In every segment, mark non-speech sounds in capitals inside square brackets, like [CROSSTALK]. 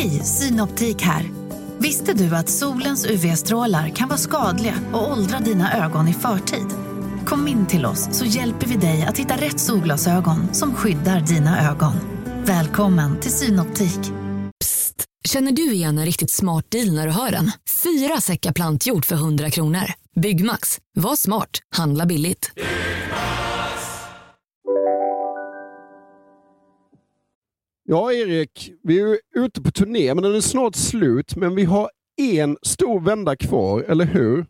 Hej, Synoptik här. Visste du att solens UV-strålar kan vara skadliga och åldra dina ögon i förtid? Kom in till oss så hjälper vi dig att hitta rätt solglasögon som skyddar dina ögon. Välkommen till Synoptik. Psst! Känner du igen en riktigt smart deal när du hör den? Fyra säckar plantjord för 100 kronor. Byggmax. Var smart. Handla billigt. Ja, Erik, vi är ute på turné, men den är snart slut. Men vi har en stor vända kvar, eller hur?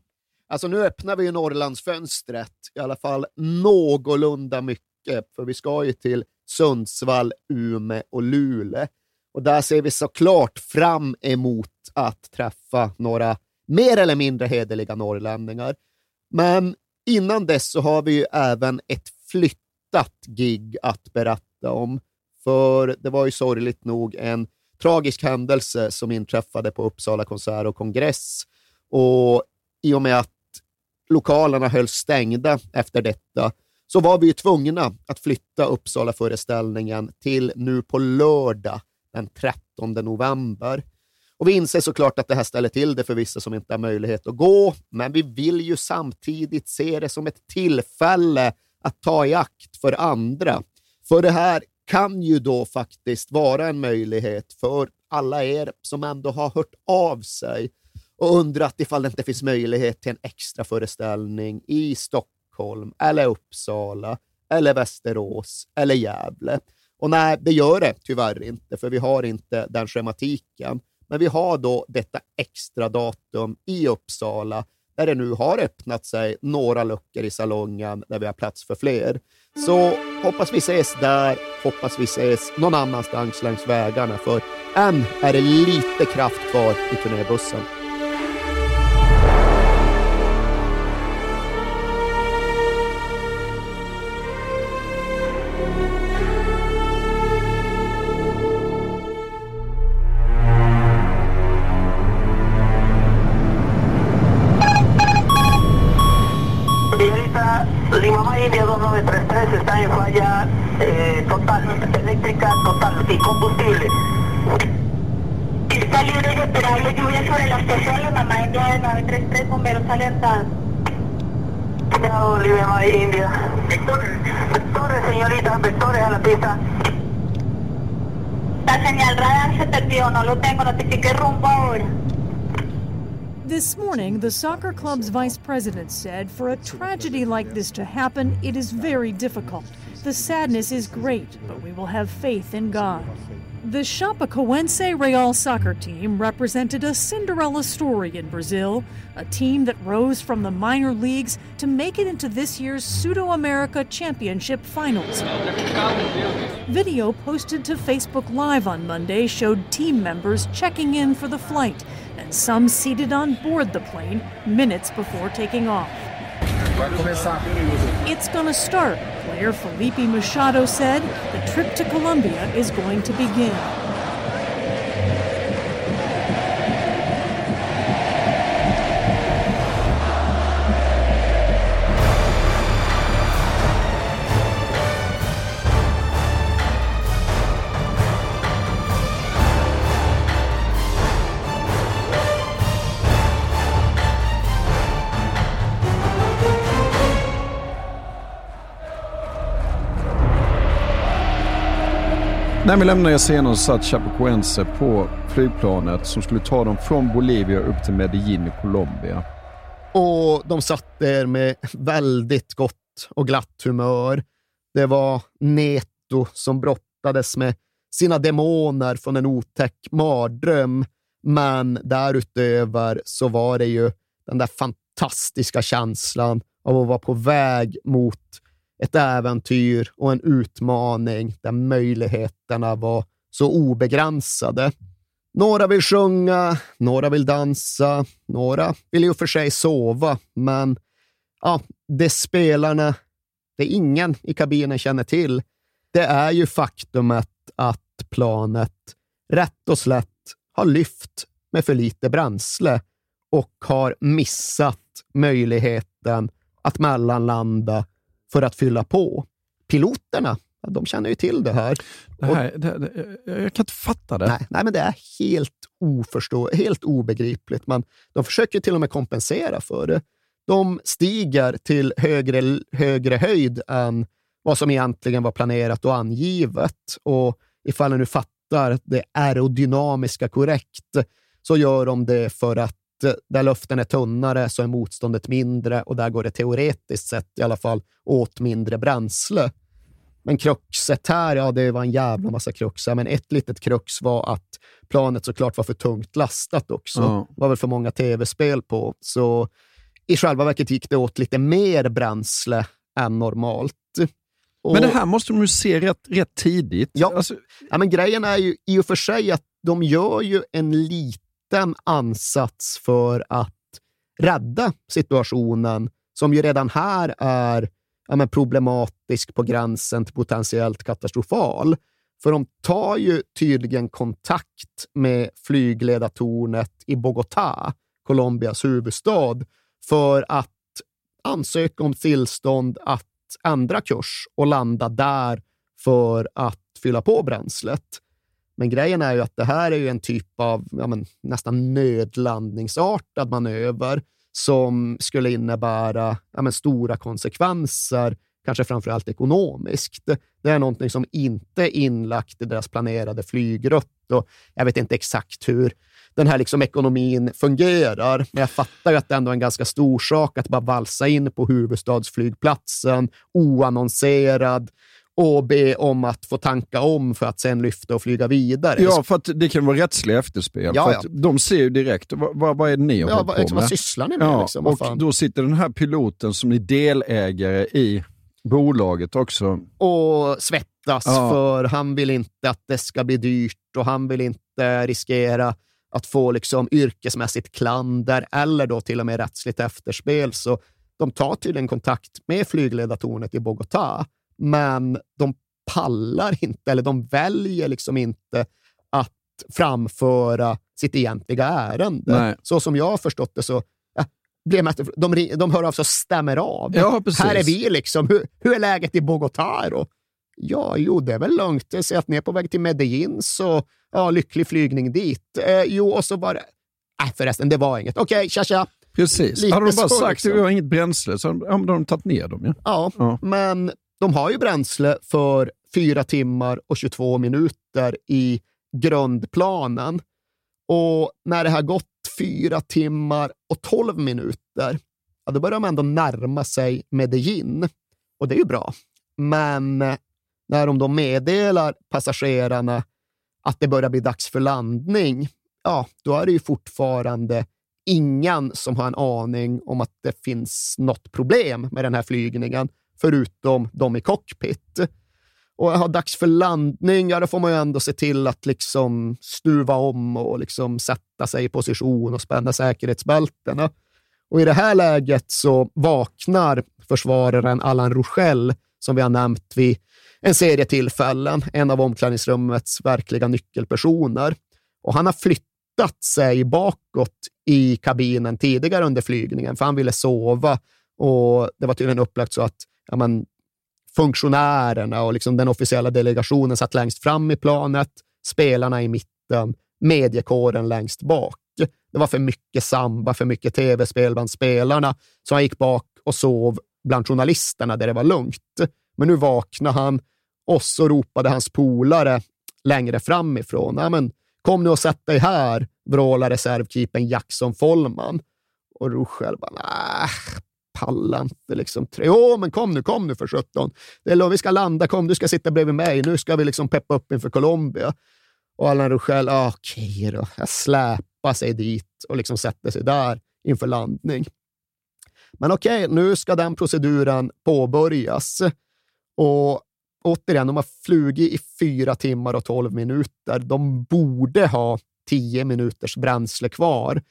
Alltså nu öppnar vi ju Norrlandsfönstret, i alla fall någorlunda mycket, för vi ska ju till Sundsvall, Ume och Luleå. Och där ser vi såklart fram emot att träffa några mer eller mindre hederliga norrlänningar. Men innan dess så har vi ju även ett flyttat gig att berätta om. För det var ju sorgligt nog en tragisk händelse som inträffade på Uppsala konsert och kongress. Och i och med att lokalerna hölls stängda efter detta så var vi ju tvungna att flytta Uppsala-föreställningen till nu på lördag den 13 november. Och Vi inser såklart att det här ställer till det för vissa som inte har möjlighet att gå, men vi vill ju samtidigt se det som ett tillfälle att ta i akt för andra. För det här kan ju då faktiskt vara en möjlighet för alla er som ändå har hört av sig och undrat ifall det inte finns möjlighet till en extra föreställning i Stockholm, eller Uppsala, eller Västerås eller Gävle. Och nej, det gör det tyvärr inte, för vi har inte den schematiken. Men vi har då detta extra datum i Uppsala där det nu har öppnat sig några luckor i salongen där vi har plats för fler. Så hoppas vi ses där, hoppas vi ses någon annanstans längs vägarna, för än är det lite kraft kvar i turnébussen. This morning, the soccer club's vice president said for a tragedy like this to happen, it is very difficult. The sadness is great, but we will have faith in God. The Chapecoense Real soccer team represented a Cinderella story in Brazil, a team that rose from the minor leagues to make it into this year's Pseudo America Championship finals. Video posted to Facebook Live on Monday showed team members checking in for the flight some seated on board the plane minutes before taking off. It's gonna start, player Felipe Machado said. The trip to Colombia is going to begin. När vi lämnade scenen satt Chapecoense på flygplanet som skulle ta dem från Bolivia upp till Medellin i Colombia. Och de satt där med väldigt gott och glatt humör. Det var Neto som brottades med sina demoner från en otäck mardröm. Men därutöver så var det ju den där fantastiska känslan av att vara på väg mot ett äventyr och en utmaning där möjligheterna var så obegränsade. Några vill sjunga, några vill dansa, några vill ju för sig sova, men ja, det spelarna, det ingen i kabinen känner till, det är ju faktumet att planet rätt och slätt har lyft med för lite bränsle och har missat möjligheten att mellanlanda för att fylla på. Piloterna, de känner ju till det här. Det här det, det, jag kan inte fatta det. Nej, nej men det är helt, oförstå, helt obegripligt. Man, de försöker till och med kompensera för det. De stiger till högre, högre höjd än vad som egentligen var planerat och angivet. Och ifall jag nu fattar det aerodynamiska korrekt, så gör de det för att där luften är tunnare så är motståndet mindre och där går det teoretiskt sett i alla fall åt mindre bränsle. Men kruxet här, ja det var en jävla massa kruxar, men ett litet krux var att planet såklart var för tungt lastat också. Ja. Det var väl för många tv-spel på, så i själva verket gick det åt lite mer bränsle än normalt. Och, Men det här måste de ju se rätt, rätt tidigt. Ja. Alltså, ja, men grejen är ju i och för sig att de gör ju en liten ansats för att rädda situationen som ju redan här är ja, men problematisk på gränsen till potentiellt katastrofal. För de tar ju tydligen kontakt med flygledartornet i Bogotá, Colombias huvudstad, för att ansöka om tillstånd att ändra kurs och landa där för att fylla på bränslet. Men grejen är ju att det här är ju en typ av ja, men, nästan nödlandningsartad manöver som skulle innebära ja, men, stora konsekvenser, kanske framför allt ekonomiskt. Det är någonting som inte är inlagt i deras planerade flygrutt och jag vet inte exakt hur den här liksom ekonomin fungerar, men jag fattar ju att det ändå är en ganska stor sak att bara valsa in på huvudstadsflygplatsen oannonserad och be om att få tanka om för att sen lyfta och flyga vidare. ja, för att det kan vara rättsliga efterspel. Ja, ja. de ser ju direkt, vad, vad, är det ni har ja, hållit på liksom, med? vad sysslar ni med? Ja, liksom? Och fan? då sitter den här piloten som är delägare i bolaget också. och svettas Ja. för han vill inte att det ska bli dyrt och han vill inte riskera att få liksom yrkesmässigt klander eller då till och med rättsligt efterspel. Så de tar tydligen kontakt med flygledartornet i Bogotá, men de pallar inte, eller de väljer liksom inte att framföra sitt egentliga ärende. Nej. Så som jag har förstått det så ja, blir de, de, de hör av sig och stämmer av. Ja. Här är vi liksom. Hur, hur är läget i Bogotá? då? Ja, jo, det är väl lugnt. Jag ser att ni är på väg till Medellin, så ja, lycklig flygning dit. Eh, jo, och så var det... Nej, förresten, det var inget. Okej, tja, tja. Precis. Lite Hade de bara så, sagt liksom. att vi har inget bränsle så hade då har de tagit ner dem. Ja. Ja, Ja. men de har ju bränsle för 4 timmar och 22 minuter i grundplanen. Och när det har gått 4 timmar och 12 minuter, ja, då börjar de ändå närma sig Medellin. Och det är ju bra. Men eh, när de då meddelar passagerarna att det börjar bli dags för landning, ja, då är det ju fortfarande ingen som har en aning om att det finns något problem med den här flygningen, förutom de i cockpit. Och har dags för landning, ja, då får man ju ändå se till att liksom stuva om och liksom sätta sig i position och spänna säkerhetsbältena. Och i det här läget så vaknar försvararen Allan Rochelle, som vi har nämnt vid en serie tillfällen, en av omklädningsrummets verkliga nyckelpersoner. Och han har flyttat sig bakåt i kabinen tidigare under flygningen, för han ville sova. Och Det var tydligen upplagt så att ja, men, funktionärerna och liksom den officiella delegationen satt längst fram i planet, spelarna i mitten, mediekåren längst bak. Det var för mycket samba, för mycket tv-spel bland spelarna, så han gick bak och sov bland journalisterna där det var lugnt. Men nu vaknade han och så ropade hans polare längre framifrån. Ja, men, Kom nu och sätt dig här, vrålar reservkeepern Jackson Follman. Och Ruschel bara, nej, pallar inte. Liksom. Jo, men kom nu, kom nu för sjutton. Det är Vi ska landa, kom, du ska sitta bredvid mig. Nu ska vi liksom peppa upp inför Colombia. Och Allan Ruschel, ah, okej då. Jag släpar sig dit och liksom sätter sig där inför landning. Men okej, nu ska den proceduren påbörjas. Och återigen, de har flugit i fyra timmar och tolv minuter. De borde ha tio minuters bränsle kvar.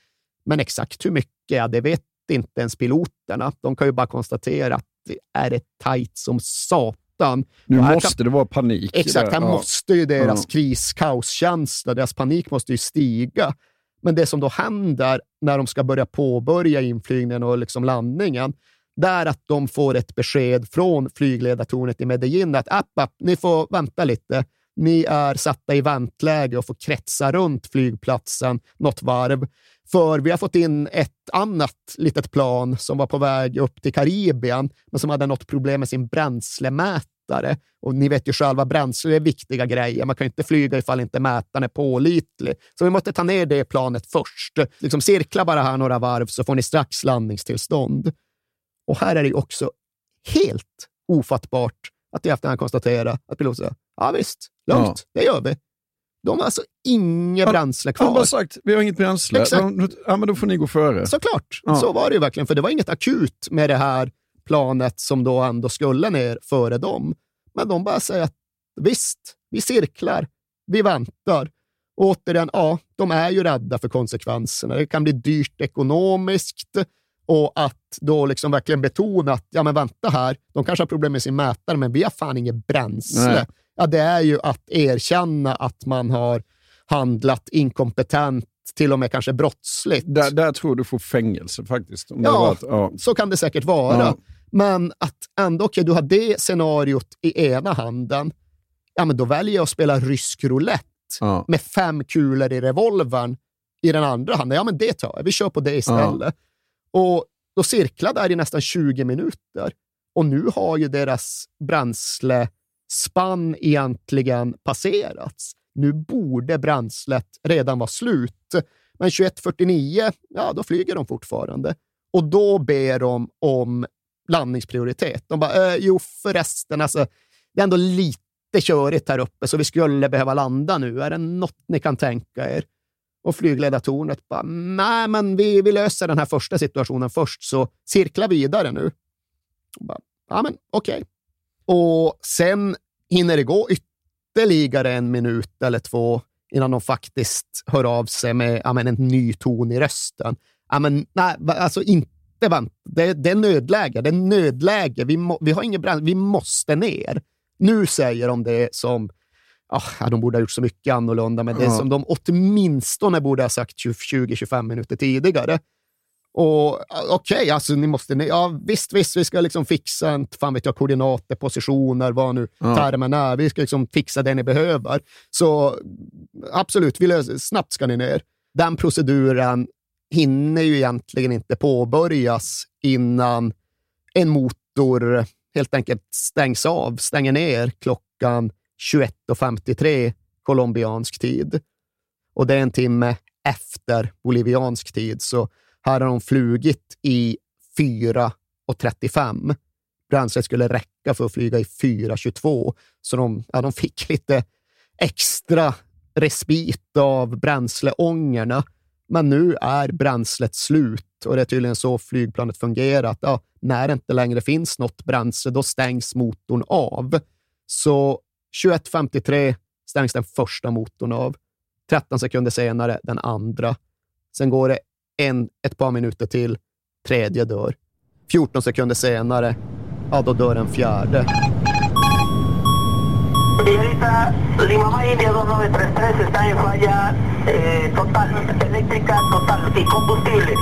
Men exakt hur mycket, ja, det vet inte ens piloterna. De kan ju bara konstatera att det är ett tajt som satan. Nu måste det vara panik. Exakt, här Ja. måste ju deras Ja. kris, kaoskänsla, deras panik måste ju stiga. Men det som då händer när de ska börja påbörja inflygningen och liksom landningen, det är att de får ett besked från flygledartornet i Medellin att app, app, ni får vänta lite. Ni är satta i väntläge och får kretsa runt flygplatsen något varv. För vi har fått in ett annat litet plan som var på väg upp till Karibien, men som hade något problem med sin bränslemätare. Och ni vet ju själva, bränsle är viktiga grejer. Man kan inte flyga ifall inte mätaren är pålitlig. Så vi måste ta ner det planet först. Liksom cirkla bara här några varv så får ni strax landningstillstånd. Och här är det också helt ofattbart att i efterhand konstatera att piloten säger ja visst, lugnt, det gör vi. De har alltså inget Ja, bränsle Han har bara kvar. sagt, vi har inget bränsle. Exakt. Ja, men då får ni gå före. Såklart, Ja. så var det ju verkligen, för det var inget akut med det här planet som då ändå skulle ner före dem. Men de bara säger att visst, vi cirklar, vi väntar. Och återigen, ja, de är ju rädda för konsekvenserna. Det kan bli dyrt ekonomiskt och att då liksom verkligen betona att, ja men vänta här, de kanske har problem med sin mätare, men vi har fan inget bränsle. Nej. Ja, det är ju att erkänna att man har handlat inkompetent, till och med kanske brottsligt. Där, där tror du får fängelse faktiskt. Ja. varit, ja. Så kan det säkert vara. Ja. Men att ändå, okej, du har det scenariot i ena handen. Ja, men då väljer jag att spela rysk roulette Ja. med fem kulor i revolvern i den andra handen. Ja, men det tar jag. Vi kör på det istället. Och då cirklar där i nästan 20 minuter. Och nu har ju deras spann egentligen passerats. Nu borde bränslet redan vara slut. Men 21.49, ja, då flyger de fortfarande. Och då ber de om landningsprioritet. De bara, eh, jo förresten, alltså, det är ändå lite körigt här uppe, så vi skulle behöva landa nu. Är det något ni kan tänka er? Och flygledartornet bara, nej, men vi, vi löser den här första situationen först, så cirkla vidare nu. Och bara, ja, men okej. Och sen hinner det gå ytterligare en minut eller två innan de faktiskt hör av sig med ja, men en ny ton i rösten. Ja, men, nej, alltså inte vänta. Det, det är nödläge. Det är nödläge. Vi, må, vi har inget bränsle. Vi måste ner. Nu säger de det som ja, de borde ha gjort så mycket annorlunda, men det Ja. som de åtminstone borde ha sagt 20-25 minuter tidigare. Och Okej, alltså ni måste... Ja, visst, visst, vi ska liksom fixa en, fan vet jag, koordinater, positioner, vad nu Ja. termen är. Vi ska liksom fixa det ni behöver. Så absolut, vi löser, snabbt ska ni ner. Den proceduren hinner ju egentligen inte påbörjas innan en motor helt enkelt stängs av, stänger ner klockan 21.53 colombiansk tid. Och det är en timme efter boliviansk tid, så här har de flugit i 4.35. Bränslet skulle räcka för att flyga i 4.22, så de, ja, de fick lite extra respit av bränsleångorna. Men nu är bränslet slut och det är tydligen så flygplanet fungerar. Att, ja, när det inte längre finns något bränsle, då stängs motorn av. Så 21.53 stängs den första motorn av. 13 sekunder senare den andra. Sen går det en, ett par minuter till, tredje dör. 14 sekunder senare, ja då dör en fjärde. Señorita, Lima India 2933 está en falla eh, total, eléctrica total y combustible.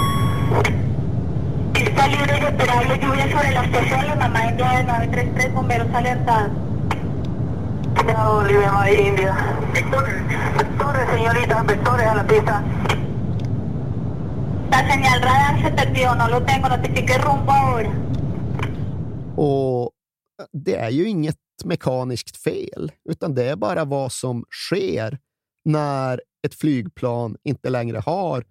Está libre y esperable lluvia sobre la estación Lima India 933, bomberos alertados. Cuidado, Lima India. Vectores, vectores, señorita, vectores a la pista. La señal radar se perdió, no lo tengo, notifique rumbo ahora. Och eh, det är ju inget mekaniskt fel, utan det är bara vad som sker när ett flygplan inte längre har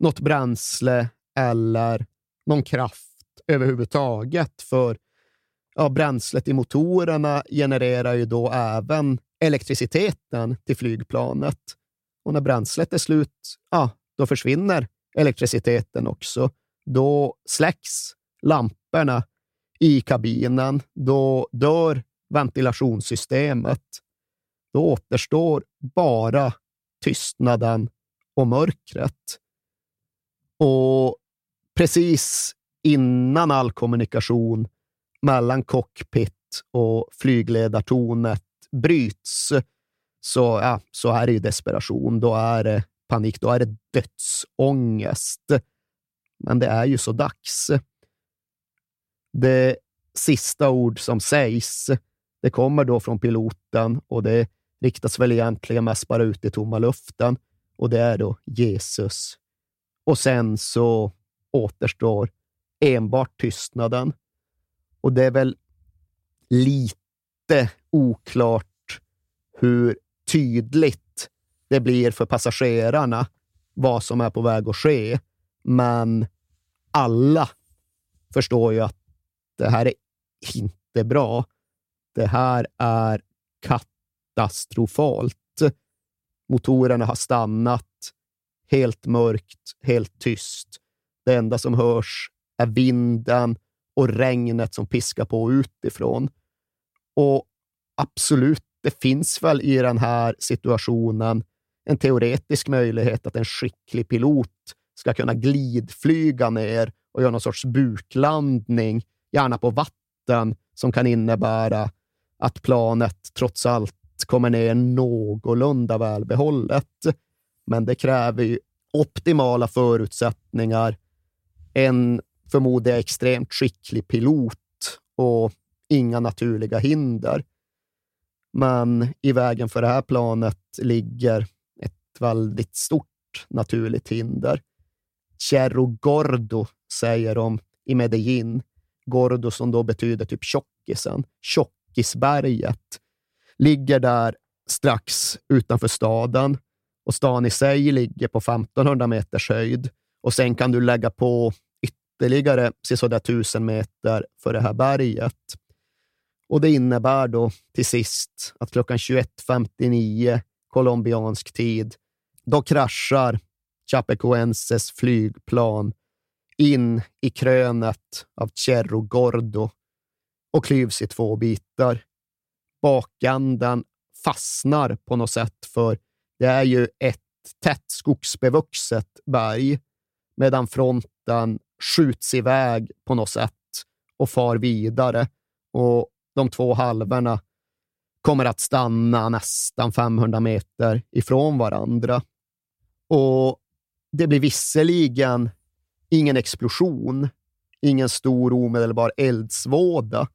något bränsle eller någon kraft överhuvudtaget. För ja, bränslet i motorerna genererar ju då även elektriciteten till flygplanet. Och när bränslet är slut, ja, då försvinner elektriciteten också. Då släcks lamporna i kabinen. Då dör ventilationssystemet. Då återstår bara tystnaden och mörkret. Och precis innan all kommunikation mellan cockpit och flygledartornet bryts så, ja, så är det ju desperation. Då är det panik. Då är det dödsångest. Men det är ju så dags. Det sista ord som sägs, det kommer då från piloten och det riktas väl egentligen mest bara ut i tomma luften och det är då Jesus. Och sen så återstår enbart tystnaden. Och det är väl lite oklart hur tydligt det blir för passagerarna vad som är på väg att ske. Men alla förstår ju att det här är inte bra. Det här är katastrofalt. Motorerna har stannat. Helt mörkt, helt tyst. Det enda som hörs är vinden och regnet som piskar på utifrån. Och absolut, det finns väl i den här situationen en teoretisk möjlighet att en skicklig pilot ska kunna glidflyga ner och göra någon sorts buklandning, gärna på vatten, som kan innebära att planet trots allt kommer ner någorlunda välbehållet. Men det kräver ju optimala förutsättningar, en förmodligen extremt skicklig pilot och inga naturliga hinder. Men i vägen för det här planet ligger ett väldigt stort naturligt hinder. Cerro Gordo säger de i Medellin. Gordo som då betyder typ tjockisen, tjockisberget, ligger där strax utanför staden och stan i sig ligger på 1500 meters höjd och sen kan du lägga på ytterligare sådär 1000 meter för det här berget. Och Det innebär då till sist att klockan 21.59 colombiansk tid, då kraschar Chapecoenses flygplan in i krönet av Cerro Gordo och klyvs i två bitar. Bakänden fastnar på något sätt, för det är ju ett tätt skogsbevuxet berg, medan fronten skjuts iväg på något sätt och far vidare. Och de två halvorna kommer att stanna nästan 500 meter ifrån varandra. Och det blir visserligen ingen explosion, ingen stor omedelbar eldsvåda,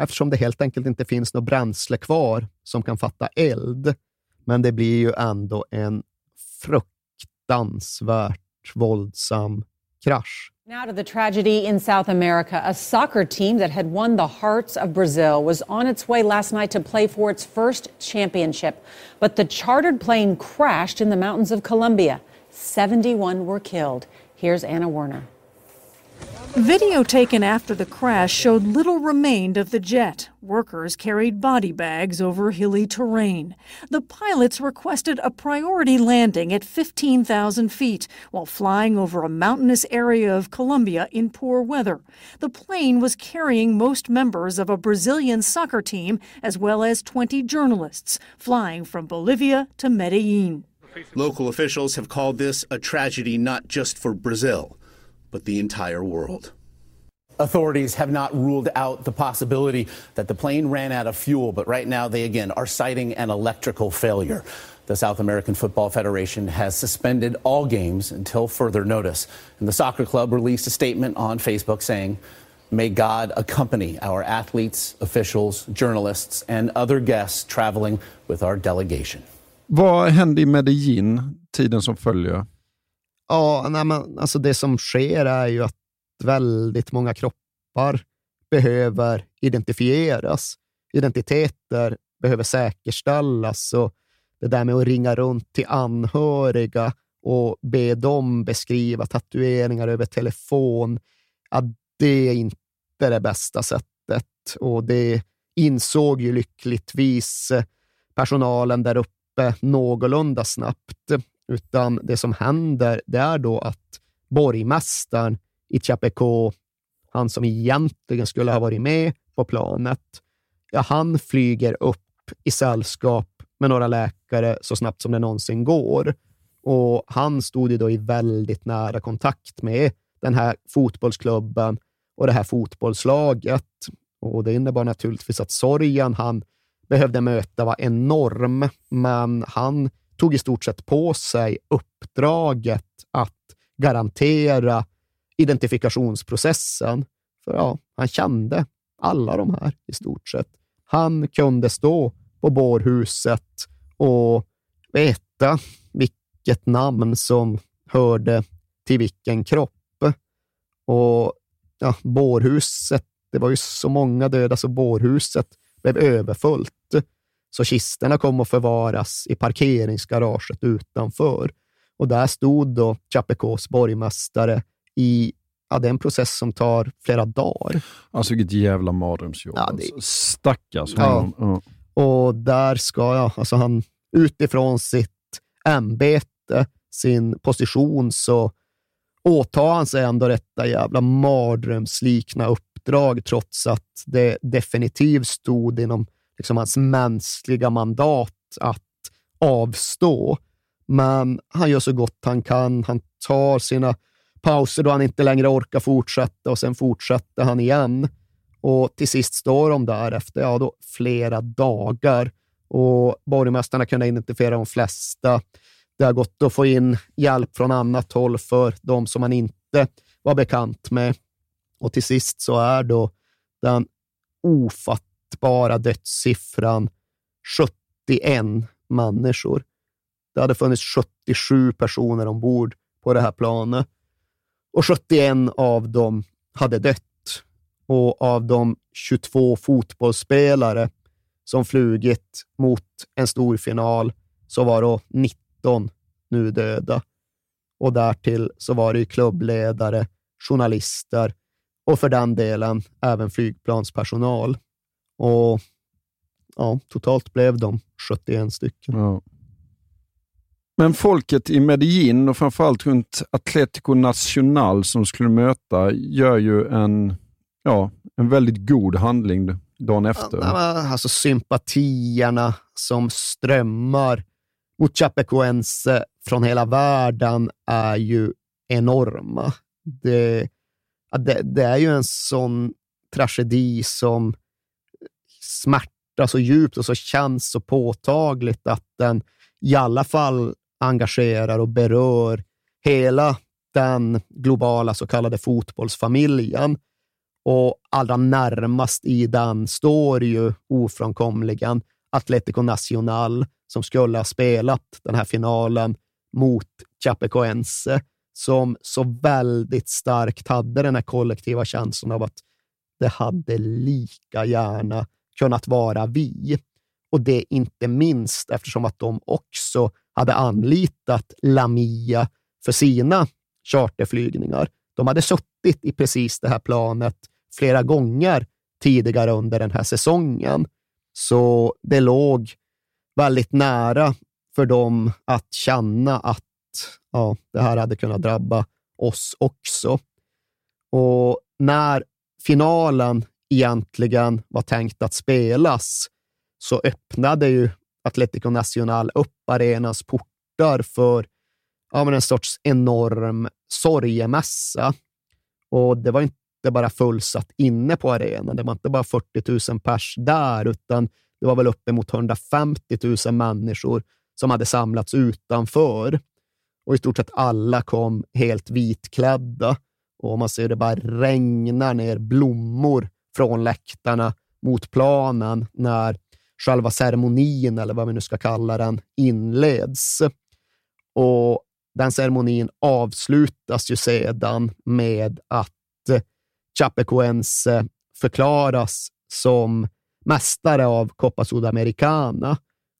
eftersom det helt enkelt inte finns något bränsle kvar som kan fatta eld. Men det blir ju ändå en fruktansvärt våldsam krasch. Now to the tragedy in South America. A soccer team that had won the hearts of Brazil was on its way last night to play for its first championship. But the chartered plane crashed in the mountains of Colombia. 71 were killed. Here's Anna Werner. Video taken after the crash showed little remained of the jet. Workers carried body bags over hilly terrain. The pilots requested a priority landing at 15,000 feet while flying over a mountainous area of Colombia in poor weather. The plane was carrying most members of a Brazilian soccer team as well as 20 journalists flying from Bolivia to Medellin. Local officials have called this a tragedy not just for Brazil but the entire world. Authorities have not ruled out the possibility that the plane ran out of fuel, but right now they again are citing an electrical failure. The South American Football Federation has suspended all games until further notice. And the soccer club released a statement on Facebook saying, May God accompany our athletes, officials, journalists, and other guests traveling with our delegation. Vad hände i Medellin tiden som följer? Ja, nej, men, alltså det som sker är ju att väldigt många kroppar behöver identifieras. Identiteter behöver säkerställas och det där med att ringa runt till anhöriga och be dem beskriva tatueringar över telefon, ja, det är inte det bästa sättet. Och det insåg ju lyckligtvis personalen där uppe någorlunda snabbt. Utan det som händer, det är då att borgmästaren i Chapeco, han som egentligen skulle ha varit med på planet, ja, han flyger upp i sällskap med några läkare så snabbt som det någonsin går. Och han stod ju då i väldigt nära kontakt med den här fotbollsklubben och det här fotbollslaget. Och Det innebar naturligtvis att sorgen han behövde möta var enorm, men han tog i stort sett på sig uppdraget att garantera identifikationsprocessen. För ja, han kände alla de här i stort sett. Han kunde stå på bårhuset och veta vilket namn som hörde till vilken kropp. Och ja, bårhuset, det var ju så många döda så bårhuset blev överfullt. Så kisterna kom att förvaras i parkeringsgaraget utanför. Och där stod då Chapekos borgmästare i ja, det är en process som tar flera dagar. Alltså vilket jävla mardrömsjobb. Ja, det... alltså. Stackars honom. Ja. Och där ska jag, alltså han utifrån sitt ämbete, sin position, så åtar han sig ändå detta jävla mardrömslikna uppdrag, trots att det definitivt stod inom liksom hans mänskliga mandat att avstå. Men han gör så gott han kan. Han tar sina pauser då han inte längre orkar fortsätta och sen fortsätter han igen. Och till sist står de där efter ja, då, flera dagar och borgmästarna kunde identifiera de flesta. Det har gått att få in hjälp från annat håll för de som man inte var bekant med. Och till sist så är då den ofattbara dödssiffran 71 människor. Det hade funnits 77 personer ombord på det här planet och 71 av dem hade dött. Och av de 22 fotbollsspelare som flugit mot en stor final så var då 19 nu döda. Och därtill så var det ju klubbledare, journalister och för den delen även flygplanspersonal. Och ja, totalt blev de 71 stycken. Ja. Men folket i Medellin och framförallt runt Atlético Nacional som skulle möta gör ju en, ja, en väldigt god handling dagen efter. Alltså sympatierna som strömmar mot Chapecoense från hela världen är ju enorma. Det, det, det är ju en sån tragedi som smärta så djupt och så känns så påtagligt att den i alla fall engagerar och berör hela den globala så kallade fotbollsfamiljen. Och allra närmast i den står ju ofrånkomligen Atlético Nacional som skulle ha spelat den här finalen mot Chapecoense som så väldigt starkt hade den här kollektiva känslan av att det hade lika gärna kunnat vara vi. Och det inte minst eftersom att de också hade anlitat Lamia för sina charterflygningar. De hade suttit i precis det här planet flera gånger tidigare under den här säsongen. Så det låg väldigt nära för dem att känna att ja, det här hade kunnat drabba oss också. Och när finalen egentligen var tänkt att spelas så öppnade ju Atlético Nacional upp arenans portar för ja, men en sorts enorm sorgemässa. Och det var inte bara fullsatt inne på arenan. Det var inte bara 40 000 pers där, utan det var väl uppemot 150 000 människor som hade samlats utanför. Och i stort sett alla kom helt vitklädda. Och man ser det bara regnar ner blommor från läktarna mot planen när själva ceremonin, eller vad vi nu ska kalla den, inleds. Och den ceremonin avslutas ju sedan med att Chapecoense förklaras som mästare av Copa Sudamericana.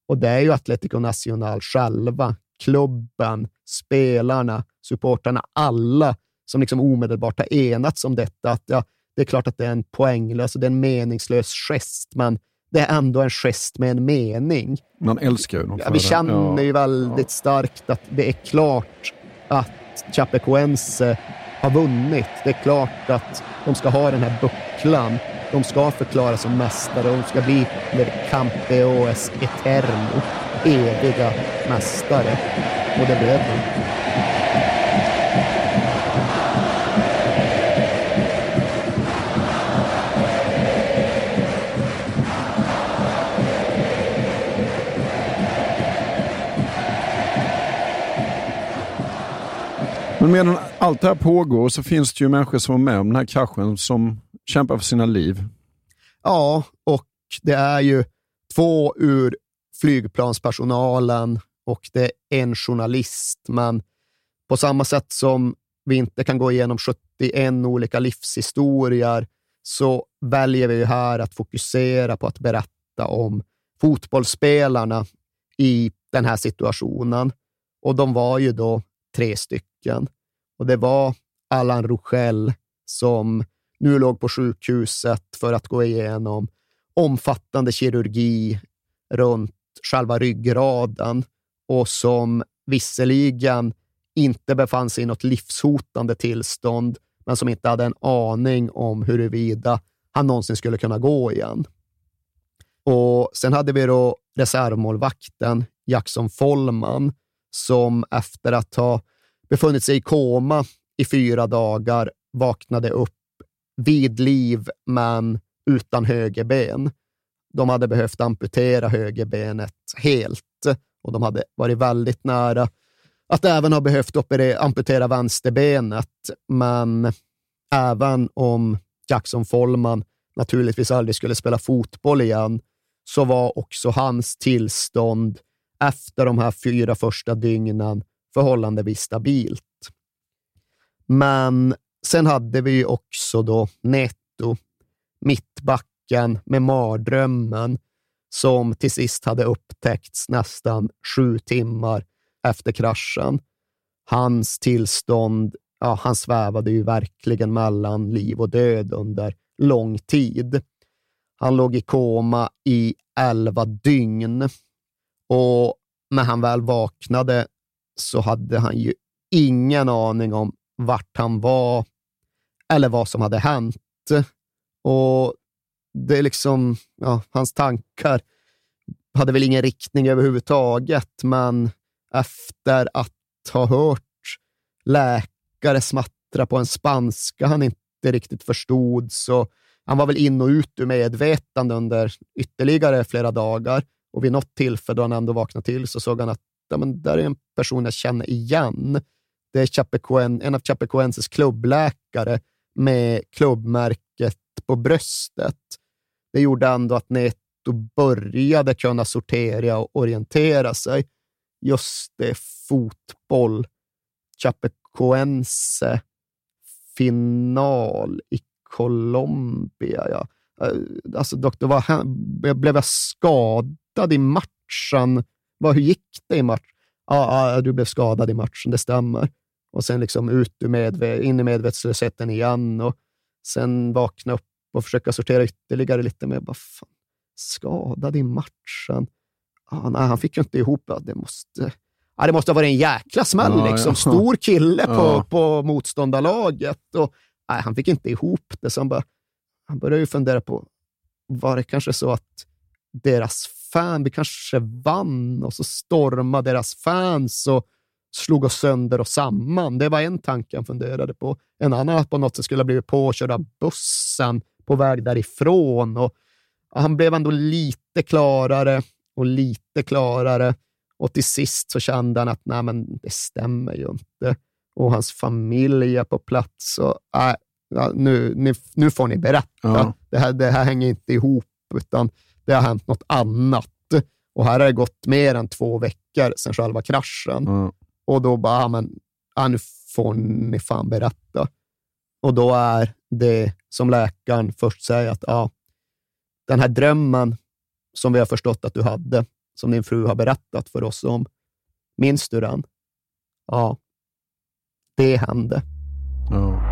Och det är ju Atlético Nacional själva, klubben, spelarna, supportrarna, alla som liksom omedelbart har enats om detta. Att ja, det är klart att det är en poänglös och det är en meningslös gest, men det är ändå en gest med en mening. Man älskar ju dem Ja, vi känner Ja. ju väldigt starkt att det är klart att Chapecoense har vunnit. Det är klart att de ska ha den här bucklan. De ska förklaras som mästare och de ska bli der Campeoes Eterno, eviga mästare. Och det blev de. Men medan allt det här pågår så finns det ju människor som var med om den här kraschen som kämpar för sina liv. Ja, och det är ju två ur flygplanspersonalen och det är en journalist. Men på samma sätt som vi inte kan gå igenom 71 olika livshistorier så väljer vi här att fokusera på att berätta om fotbollsspelarna i den här situationen. Och de var ju då tre stycken. Och det var Allan Rochelle som nu låg på sjukhuset för att gå igenom omfattande kirurgi runt själva ryggraden och som visserligen inte befann sig i något livshotande tillstånd, men som inte hade en aning om huruvida han någonsin skulle kunna gå igen. Och Sen hade vi då reservmålvakten Jackson Follman, som efter att ha befunnit sig i koma i fyra dagar vaknade upp vid liv, men utan högerben. De hade behövt amputera högerbenet helt och de hade varit väldigt nära att även ha behövt operera, amputera vänsterbenet. Men även om Jackson Follman naturligtvis aldrig skulle spela fotboll igen, så var också hans tillstånd efter de här fyra första dygnen förhållandevis stabilt. Men sen hade vi också då Neto, mittbacken med mardrömmen, som till sist hade upptäckts nästan sju timmar efter kraschen. Hans tillstånd, ja, han svävade ju verkligen mellan liv och död under lång tid. Han låg i koma i elva dygn och när han väl vaknade så hade han ju ingen aning om vart han var eller vad som hade hänt. Och det är liksom, ja, hans tankar hade väl ingen riktning överhuvudtaget, men efter att ha hört läkare smattra på en spanska han inte riktigt förstod, så han var väl in och ut ur medvetande under ytterligare flera dagar. Och vid något tillfälle då han ändå vaknade till så såg han att ja, men där är en person jag känner igen. Det är Chapecoen, en av Chapecoenses klubbläkare med klubbmärket på bröstet. Det gjorde ändå att Neto började kunna sortera och orientera sig. Just det, fotboll. Chapecoense final i Colombia. Ja. Eh, alltså, doktor, vad, blev jag skadad i matchen? Vad, hur gick det i matchen? Ja, ja, du blev skadad i matchen, det stämmer. Och sen liksom ut ur medve in i medvetslösheten igen och sen vakna upp och försöka sortera ytterligare lite mer. Bara, fan, skadad i matchen? Ah, nej, han fick ju inte ihop det. Det måste, ah, det måste ha varit en jäkla smäll. Ja, liksom. Ja. [LAUGHS] Stor kille på, ja. på motståndarlaget. Och, nej, han fick inte ihop det. Så han, bara, han började ju fundera på, var det kanske så att deras fan, vi kanske vann och så stormade deras fans och slog oss sönder och samman. Det var en tanke han funderade på. En annan att på något sätt skulle ha blivit påkörd av bussen på väg därifrån. Och han blev ändå lite klarare och lite klarare och till sist så kände han att nej, men det stämmer ju inte. Och hans familj är på plats. Och, äh, nu, nu, nu får ni berätta. Ja. Det, här, det här hänger inte ihop, utan det har hänt något annat. Och här har det gått mer än två veckor sedan själva kraschen. Mm. Och då bara, men, ja, nu får ni fan berätta. Och då är det som läkaren först säger att ja, den här drömmen som vi har förstått att du hade, som din fru har berättat för oss om, minns du den? Ja, det hände. Ja.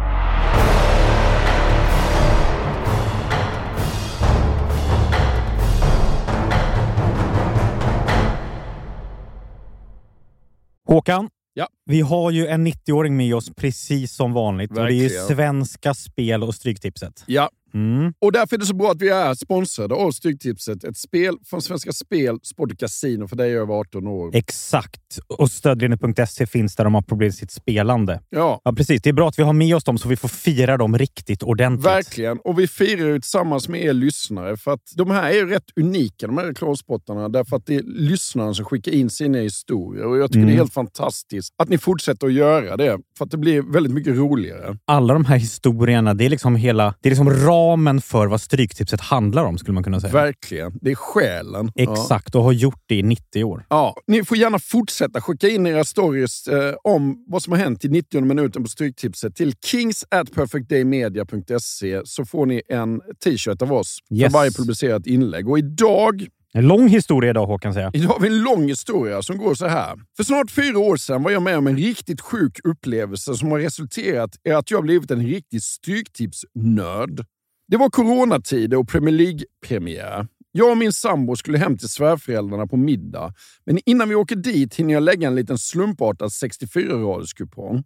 Håkan, ja. vi har ju en 90-åring med oss precis som vanligt. Verkligen. Och det är ju Svenska Spel och Stryktipset. Ja, Mm. Och därför är det så bra att vi är sponsrade av Stryktipset. Ett spel från Svenska Spel, Sport och Casino för dig över 18 år. Exakt. Och stödlinjen.se finns där de har problem med sitt spelande. Ja. ja, precis. Det är bra att vi har med oss dem så vi får fira dem riktigt ordentligt. Verkligen. Och vi firar ju tillsammans med er lyssnare. För att de här är ju rätt unika, de här reklamspottarna. Därför att det är lyssnarna som skickar in sina historier. Och jag tycker mm. det är helt fantastiskt att ni fortsätter att göra det. För att det blir väldigt mycket roligare. Alla de här historierna, det är liksom hela... Det är liksom ramen för vad Stryktipset handlar om, skulle man kunna säga. Verkligen. Det är själen. Exakt, och har gjort det i 90 år. Ja, ni får gärna fortsätta skicka in era stories eh, om vad som har hänt i 90 minuten på Stryktipset till kings at perfectdaymedia.se så får ni en t-shirt av oss Yes. för varje publicerat inlägg. Och idag En lång historia idag, Håkan säger jag. Idag har vi en lång historia som går så här. För snart fyra år sedan var jag med om en riktigt sjuk upplevelse som har resulterat i att jag blivit en riktig stryktipsnörd. Det var coronatider och Premier League-premiär. Jag och min sambo skulle hem till svärföräldrarna på middag, men innan vi åker dit hinner jag lägga en liten slumpartad 64-raderskupong.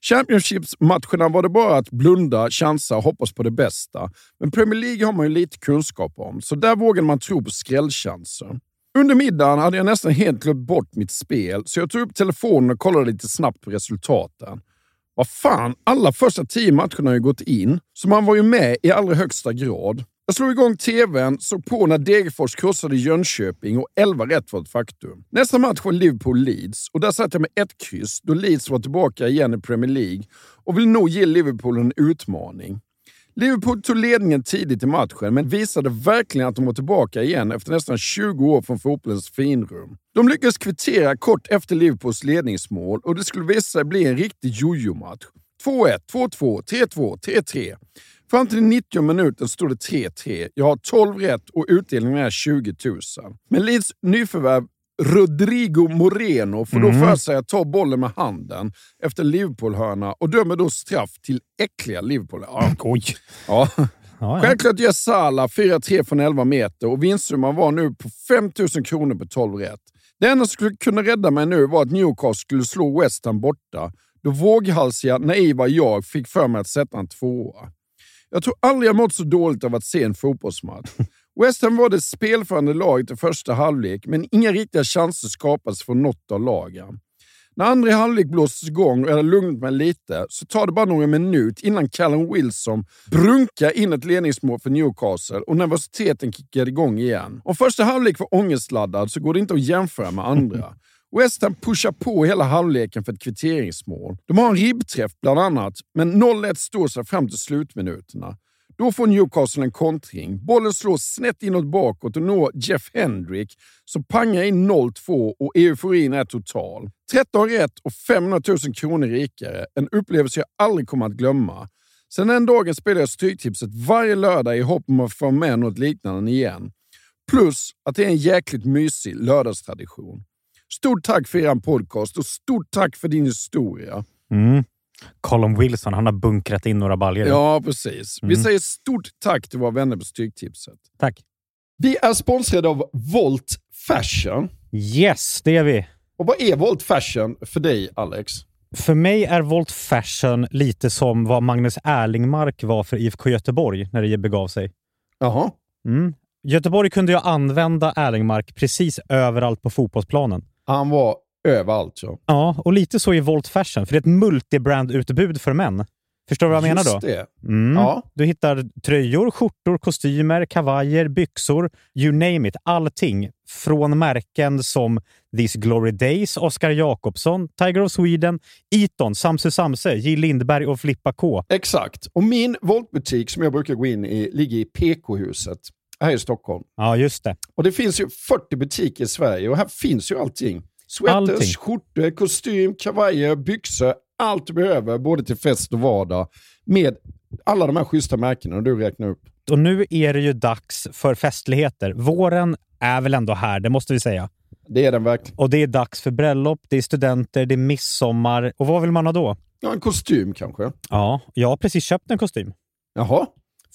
Championships-matcherna var det bara att blunda, chansa och hoppas på det bästa. Men Premier League har man ju lite kunskap om, så där vågade man tro på skrällchanser. Under middagen hade jag nästan helt glömt bort mitt spel, så jag tog upp telefonen och kollade lite snabbt på resultaten. Vad fan, alla första tio matcherna har ju gått in, så man var ju med i allra högsta grad. Jag slog igång tvn, såg på när Degerfors krossade Jönköping och 11 rätt var ett faktum. Nästa match var Liverpool-Leeds och där satt jag med ett kryss då Leeds var tillbaka igen i Premier League och vill nog ge Liverpool en utmaning. Liverpool tog ledningen tidigt i matchen, men visade verkligen att de var tillbaka igen efter nästan 20 år från fotbollens finrum. De lyckades kvittera kort efter Liverpools ledningsmål och det skulle visa sig bli en riktig jojo-match. 2-1, 2-2, 3-2, 3-3. Fram till 90 minuten stod det 3-3. Jag har 12 rätt och utdelningen är 20 000. Men Leeds nyförvärv Rodrigo Moreno får då Mhm. för sig att ta bollen med handen efter Liverpool-hörna och dömer då straff till äckliga Liverpool. Ja. Oj! Ja. ja. Självklart gör Salah 4-3 från 11 meter och vinstsumman var nu på 5 000 kronor på 12 rätt. Det enda som skulle kunna rädda mig nu var att Newcastle skulle slå West Ham borta, då våghalsiga, naiva jag fick för mig att sätta en tvåa. Jag tror aldrig jag mått så dåligt av att se en fotbollsmatch. West Ham var det spelförande laget i första halvlek, men inga riktiga chanser skapades från något av lagen. När andra halvlek blåstes igång och jag lugnat mig lite, så tar det bara några minuter innan Callum Wilson brunkar in ett ledningsmål för Newcastle och nervositeten kickar igång igen. Om första halvlek var ångestladdad så går det inte att jämföra med andra. [LAUGHS] West Ham pushar på hela halvleken för ett kvitteringsmål. De har en ribbträff bland annat, men 0-1 står sig fram till slutminuterna. Då får Newcastle en kontring. Bollen slås snett inåt bakåt och når Jeff Hendrick som pangar in 0-2 och euforin är total. 13 rätt och 500 000 kronor rikare. En upplevelse jag aldrig kommer att glömma. Sen den dagen spelar jag Stryktipset varje lördag i hopp om att få med något liknande igen. Plus att det är en jäkligt mysig lördagstradition. Stort tack för er podcast och stort tack för din historia. Mm. Colin Wilson, han har bunkrat in några baljor. Ja, precis. Vi Mm. säger stort tack till våra vänner på Stryktipset. Tack. Vi är sponsrade av Volt Fashion. Yes, det är vi. Och vad är Volt Fashion för dig, Alex? För mig är Volt Fashion lite som vad Magnus Erlingmark var för IFK Göteborg när det begav sig. Jaha. Mm. Göteborg kunde ju använda Erlingmark precis överallt på fotbollsplanen. Han var överallt. Ja. Ja, och lite så i Volt Fashion, för det är ett multibrand-utbud för män. Förstår du vad jag menar då? Just det. Mm. Ja. Du hittar tröjor, skjortor, kostymer, kavajer, byxor, you name it. Allting. Från märken som These Glory Days, Oscar Jakobsson, Tiger of Sweden, Eton, Samse Samse, J. Lindberg och Flippa K. Exakt. Och min Voltbutik som jag brukar gå in i ligger i PK-huset här i Stockholm. Ja, just det. Och det finns ju 40 butiker i Sverige och här finns ju allting. Sweaters, Allting. skjortor, kostym, kavajer, byxor. Allt du behöver både till fest och vardag med alla de här schyssta märkena du räknar upp. Och nu är det ju dags för festligheter. Våren är väl ändå här, det måste vi säga. Det är den verkligen. Och det är dags för bröllop, det är studenter, det är midsommar. Och vad vill man ha då? Ja, en kostym kanske. Ja, jag har precis köpt en kostym. Jaha.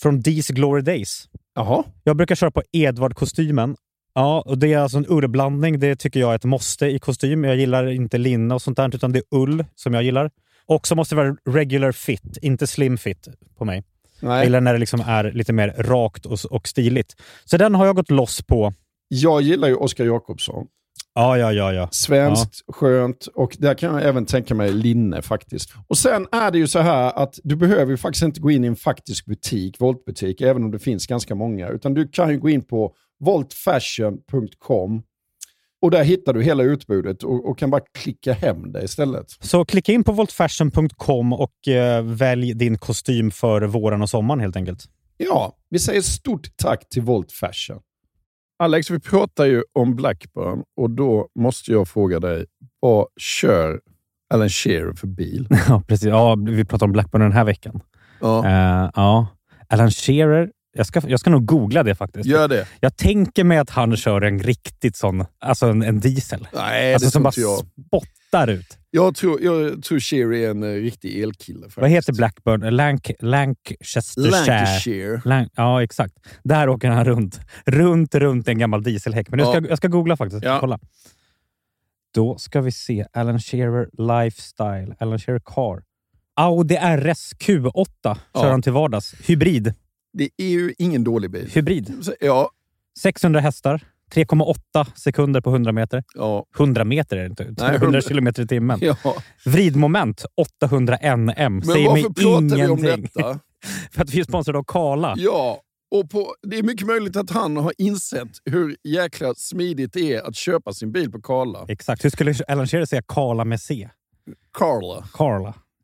Från These Glory Days. Jaha. Jag brukar köra på Edvard-kostymen. Ja, och det är alltså en ullblandning. Det tycker jag är ett måste i kostym. Jag gillar inte linne och sånt där, utan det är ull som jag gillar. Och så måste det vara regular fit, inte slim fit på mig. Nej. Gillar när det liksom är lite mer rakt och, och stiligt. Så den har jag gått loss på. Jag gillar ju Oscar Jakobsson. Ja, ja, ja. ja. Svenskt, skönt och där kan jag även tänka mig linne faktiskt. Och sen är det ju så här att du behöver ju faktiskt inte gå in i en faktisk butik, voltbutik, även om det finns ganska många. Utan du kan ju gå in på voltfashion.com och där hittar du hela utbudet och, och kan bara klicka hem det istället. Så klicka in på voltfashion.com och eh, välj din kostym för våren och sommaren helt enkelt. Ja, vi säger stort tack till Volt Fashion. Alex, vi pratar ju om Blackburn och då måste jag fråga dig, vad kör Alan Shearer för bil? [LAUGHS] Ja, precis. Ja, vi pratar om Blackburn den här veckan. Ja. Eh, ja. Alan Shearer, jag ska, jag ska nog googla det faktiskt. Gör det. Jag tänker mig att han kör en riktigt sån, alltså en, en diesel. Nej, alltså det som bara jag. spottar ut. Jag tror, jag tror Shearer är en eh, riktig elkille. Faktiskt. Vad heter Blackburn? Lank, Lancastershire. Lancashire. Lanc- ja, exakt. Där åker han runt. Runt, runt en gammal dieselhäck. Men jag ska, Ja. jag ska googla faktiskt. Ja. Kolla. Då ska vi se. Alan Shearer Lifestyle. Alan Shearer Car. Audi RS Q8 kör Ja. han till vardags. Hybrid. Det är ju ingen dålig bil. Hybrid. Ja, 600 hästar. 3,8 sekunder på 100 meter. ja, 100 meter är det inte. 100 100 kilometer i timmen. ja. Vridmoment 800 NM. Men Säger mig varför pratar ingenting. vi om detta? [LAUGHS] För att vi är sponsrade av Kala. Ja, och på, det är mycket möjligt att han har insett hur jäkla smidigt det är att köpa sin bil på Karla. Exakt. Hur skulle Alan Shearer säga Kala med C? Carla. Exakt.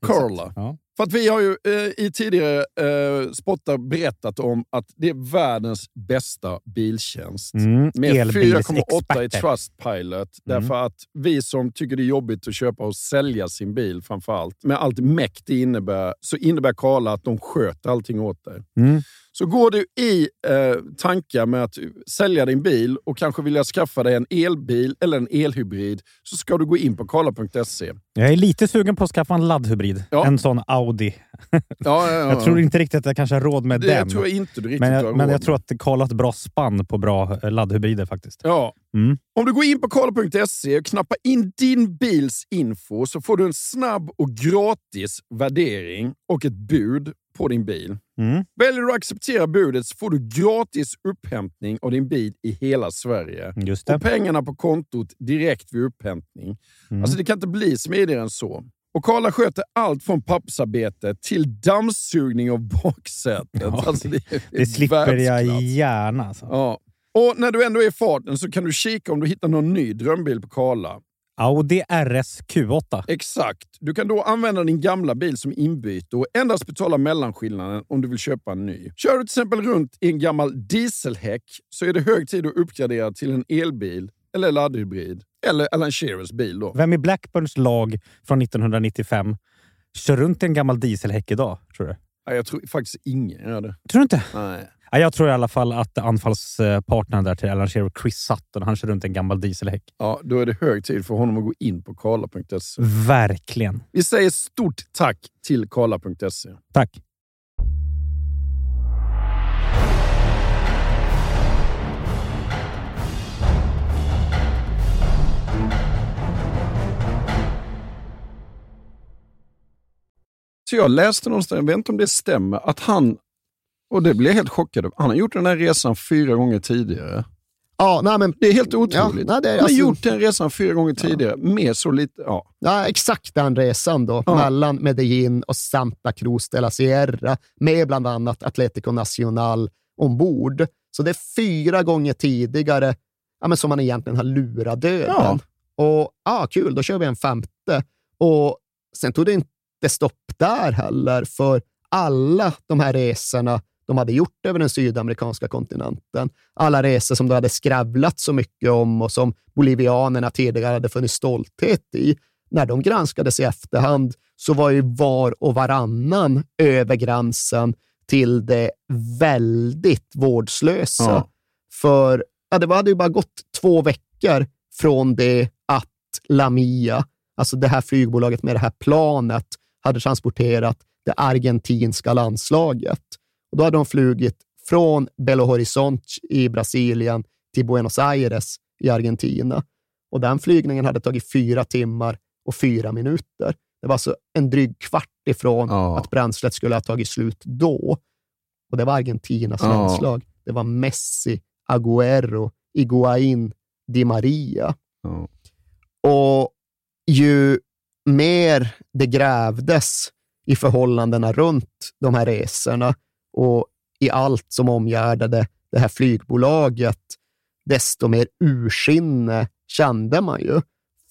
Karla. Ja. För att vi har ju eh, i tidigare eh, spottar berättat om att det är världens bästa biltjänst. Mm, Med 4,8 i. Trustpilot. Mm. Därför att vi som tycker det är jobbigt att köpa och sälja sin bil framför allt, med allt mäkt det innebär, så innebär Karla att de sköter allting åt dig. Mm. Så går du i eh, tankar med att sälja din bil och kanske vilja skaffa dig en elbil eller en elhybrid så ska du gå in på karla.se. Jag är lite sugen på att skaffa en laddhybrid. Ja. En sån Audi. [LAUGHS] Ja, ja, ja. Jag tror inte riktigt att jag kanske har råd med det den. tror jag inte du riktigt men har jag, men råd jag tror att Karl har ett bra spann på bra eh, laddhybrider faktiskt. Ja. Mm. Om du går in på karla.se och knappar in din bils info så får du en snabb och gratis värdering och ett bud på din bil. Mm. Väljer du att acceptera budet så får du gratis upphämtning av din bil i hela Sverige. Just det. Och pengarna på kontot direkt vid upphämtning. Mm. Alltså det kan inte bli smidigare än så. Och Karla sköter allt från pappersarbete till dammsugning av baksätet. [LAUGHS] Ja, alltså det, det Det slipper jag världsklass. gärna. Alltså. Ja. Och när du ändå är i farten så kan du kika om du hittar någon ny drömbil på Karla. Audi RS Q8. Exakt. Du kan då använda din gamla bil som inbyte och endast betala mellanskillnaden om du vill köpa en ny. Kör du till exempel runt i en gammal dieselhäck så är det hög tid att uppgradera till en elbil eller laddhybrid. Eller Alan Shearers bil då. Vem i Blackburns lag från 1995 kör runt i en gammal dieselhäck idag, tror du? Nej, jag tror faktiskt ingen gör det. Tror du inte? Nej. Ja, jag tror i alla fall att anfallspartnern där till Alan Shearer, Chris Sutton, han kör runt en gammal dieselhäck. Ja, då är det hög tid för honom att gå in på karla.se. Verkligen. Vi säger stort tack till karla.se. Tack. Så jag läste någonstans, jag vet inte om det stämmer, att han, och det blev jag helt chockad över, han har gjort den här resan fyra gånger tidigare. Ja, nej, men, Det är helt otroligt. Ja, nej, det han har alltså- gjort den resan fyra gånger tidigare, med så lite... Ja. Ja, exakt den resan då, Ja. mellan Medellin och Santa Cruz de la Sierra, med bland annat Atlético Nacional ombord. Så det är fyra gånger tidigare ja, men som man egentligen har lurat döden. Och ja, kul, då kör vi en femte. Och sen tog det inte stopp där heller, för alla de här resorna de hade gjort över den sydamerikanska kontinenten, alla resor som de hade skravlat så mycket om och som bolivianerna tidigare hade funnit stolthet i, när de granskades i efterhand så var ju var och varannan över gränsen till det väldigt vårdslösa. Ja. För ja, det hade ju bara gått två veckor från det att Lamia, alltså det här flygbolaget med det här planet, hade transporterat det argentinska landslaget. Och då hade de flugit från Belo Horizonte i Brasilien till Buenos Aires i Argentina. Och den flygningen hade tagit fyra timmar och fyra minuter. Det var alltså en dryg kvart ifrån Ja. att bränslet skulle ha tagit slut då. Och det var Argentinas Ja. landslag. Det var Messi, Agüero, Higuaín, Di Maria. Ja. Och ju mer det grävdes i förhållandena runt de här resorna och i allt som omgärdade det här flygbolaget, desto mer ursinne kände man ju.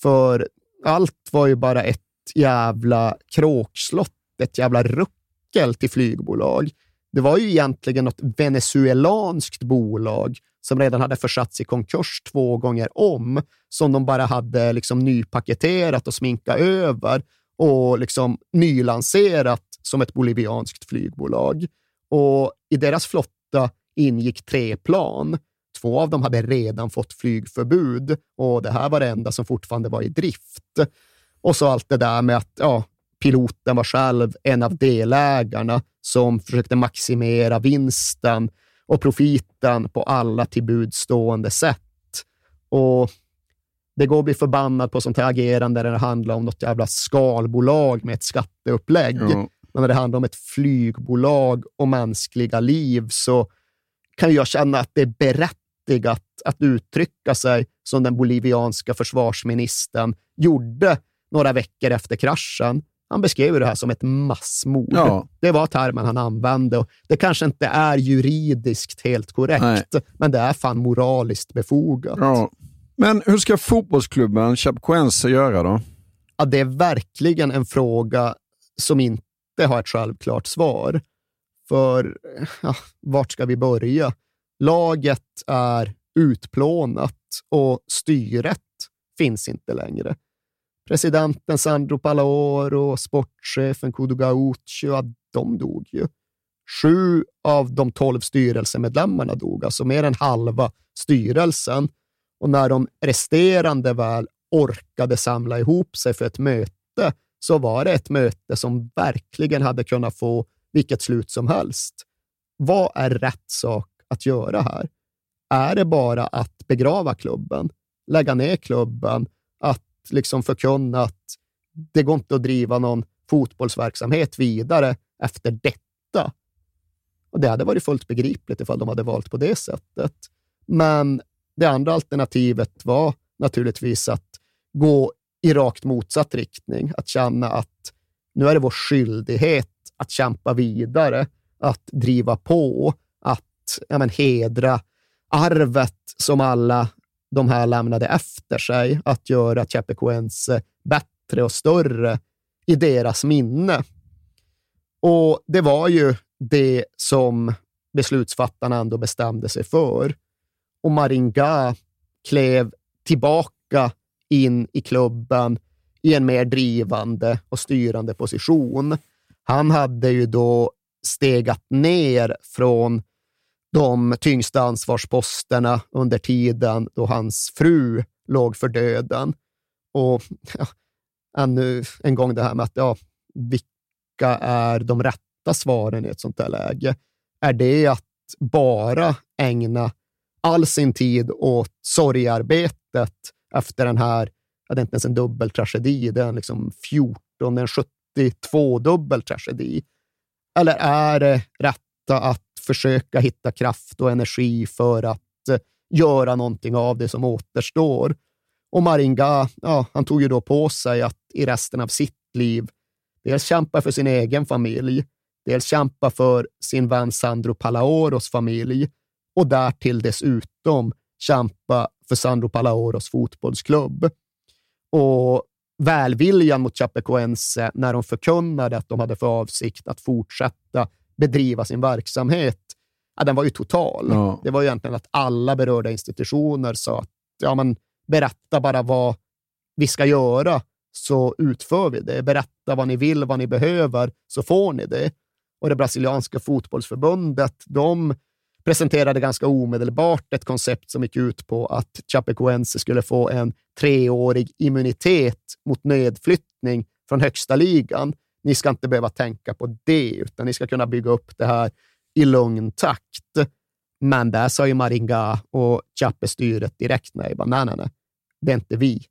För allt var ju bara ett jävla kråkslott, ett jävla ruckel till flygbolag. Det var ju egentligen något venezuelanskt bolag som redan hade försatts i konkurs två gånger om, som de bara hade liksom nypaketerat och sminkat över och liksom nylanserat som ett bolivianskt flygbolag. Och I deras flotta ingick tre plan. Två av dem hade redan fått flygförbud och det här var det enda som fortfarande var i drift. Och så allt det där med att ja, piloten var själv en av delägarna som försökte maximera vinsten och profiten på alla tillbudstående sätt. Och det går att bli förbannad på sånt här agerande när det handlar om något jävla skalbolag med ett skatteupplägg. Mm. Men när det handlar om ett flygbolag och mänskliga liv så kan jag känna att det är berättigat att uttrycka sig som den bolivianska försvarsministern gjorde några veckor efter kraschen. Han beskrev det här som ett massmord. Ja. Det var termen han använde. Och det kanske inte är juridiskt helt korrekt, Nej. men det är fan moraliskt befogat. Ja. Men hur ska fotbollsklubben Chapecoense göra då? Ja, det är verkligen en fråga som inte har ett självklart svar. För ja, vart ska vi börja? Laget är utplånat och styret finns inte längre. Presidenten Sandro Palaoro och sportchefen Kudo Gaucho, de dog ju. Sju av de tolv styrelsemedlemmarna dog, alltså mer än halva styrelsen. Och när de resterande väl orkade samla ihop sig för ett möte, så var det ett möte som verkligen hade kunnat få vilket slut som helst. Vad är rätt sak att göra här? Är det bara att begrava klubben, lägga ner klubben, att liksom förkunna att det går inte att driva någon fotbollsverksamhet vidare efter detta? Och det hade varit fullt begripligt ifall de hade valt på det sättet. Men det andra alternativet var naturligtvis att gå i rakt motsatt riktning, att känna att nu är det vår skyldighet att kämpa vidare, att driva på, att ja, men, hedra arvet som alla de här lämnade efter sig, att göra Chapecoense bättre och större i deras minne. Och det var ju det som beslutsfattarna ändå bestämde sig för. Och Maringa klev tillbaka in i klubben i en mer drivande och styrande position. Han hade ju då stegat ner från de tyngsta ansvarsposterna under tiden då hans fru låg för döden. Och ja, ännu en gång det här med att ja, vilka är de rätta svaren i ett sånt här läge? Är det att bara ägna all sin tid åt sorgarbetet efter den här, ja, det är inte ens en dubbel tragedi, det är liksom en liksom 14, en 72 dubbel tragedi. Eller är det rätta att försöka hitta kraft och energi för att eh, göra någonting av det som återstår? Och Maringa, ja, han tog ju då på sig att i resten av sitt liv dels kämpa för sin egen familj, dels kämpa för sin vän Sandro Palaoros familj och därtill dessutom kämpa för Sandro Palaoros fotbollsklubb. Och välviljan mot Chapecoense när de förkunnade att de hade för avsikt att fortsätta bedriva sin verksamhet, ja, den var ju total. Ja. Det var ju egentligen att alla berörda institutioner sa att ja, men, berätta bara vad vi ska göra, så utför vi det. Berätta vad ni vill, vad ni behöver, så får ni det. Och det brasilianska fotbollsförbundet, de presenterade ganska omedelbart ett koncept som gick ut på att Chapecoense skulle få en treårig immunitet mot nedflyttning från högsta ligan. Ni ska inte behöva tänka på det, utan ni ska kunna bygga upp det här i lugn takt. Men där sa ju Maringa och Chape-styret direkt nej. nej, nej, nej. Det är inte vi.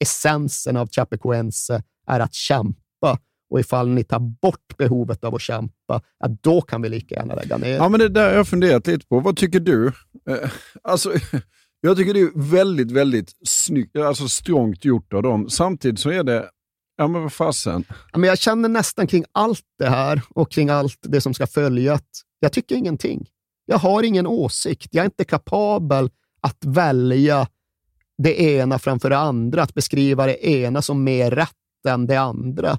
Essensen av Chapecoense är att kämpa och ifall ni tar bort behovet av att kämpa, ja, då kan vi lika gärna lägga ner. Ja, men det där har jag funderat lite på. Vad tycker du? Eh, alltså, [LAUGHS] jag tycker det är väldigt, väldigt snyggt, alltså strångt gjort av dem. Samtidigt så är det, ja men vad fasen. Ja, men jag känner nästan kring allt det här och kring allt det som ska följa att jag tycker ingenting. Jag har ingen åsikt. Jag är inte kapabel att välja det ena framför det andra, att beskriva det ena som mer rätt än det andra.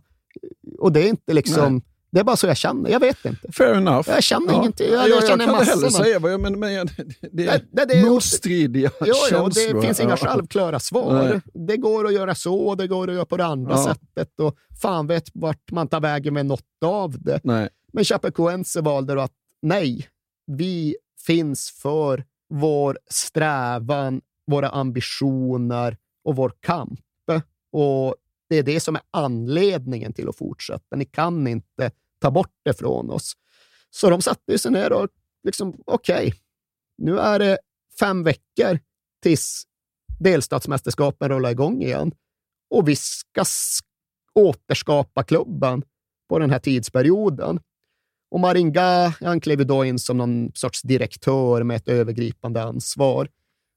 Och det är inte liksom Det är bara så jag känner. Jag vet inte. Fair enough. Jag känner ja. ingenting. Jag, Jag, jag, känner kan inte heller massorna. säga vad jag men, men jag, det är Nej, nej, det är- motstridiga känslor. det finns inga självklara svar. Nej. Det går att göra så, det går att göra på det andra Ja. sättet och fan vet vart man tar vägen med något av det. Nej. Men Chapecoense valde då att nej, vi finns för vår strävan, våra ambitioner och vår kamp. Och det är det som är anledningen till att fortsätta. Ni kan inte ta bort det från oss. Så de satte sig ner och liksom, okej, nu är det fem veckor tills delstatsmästerskapen rullar igång igen. Och vi ska återskapa klubben på den här tidsperioden. Och Maringa, han klev då in som någon sorts direktör med ett övergripande ansvar.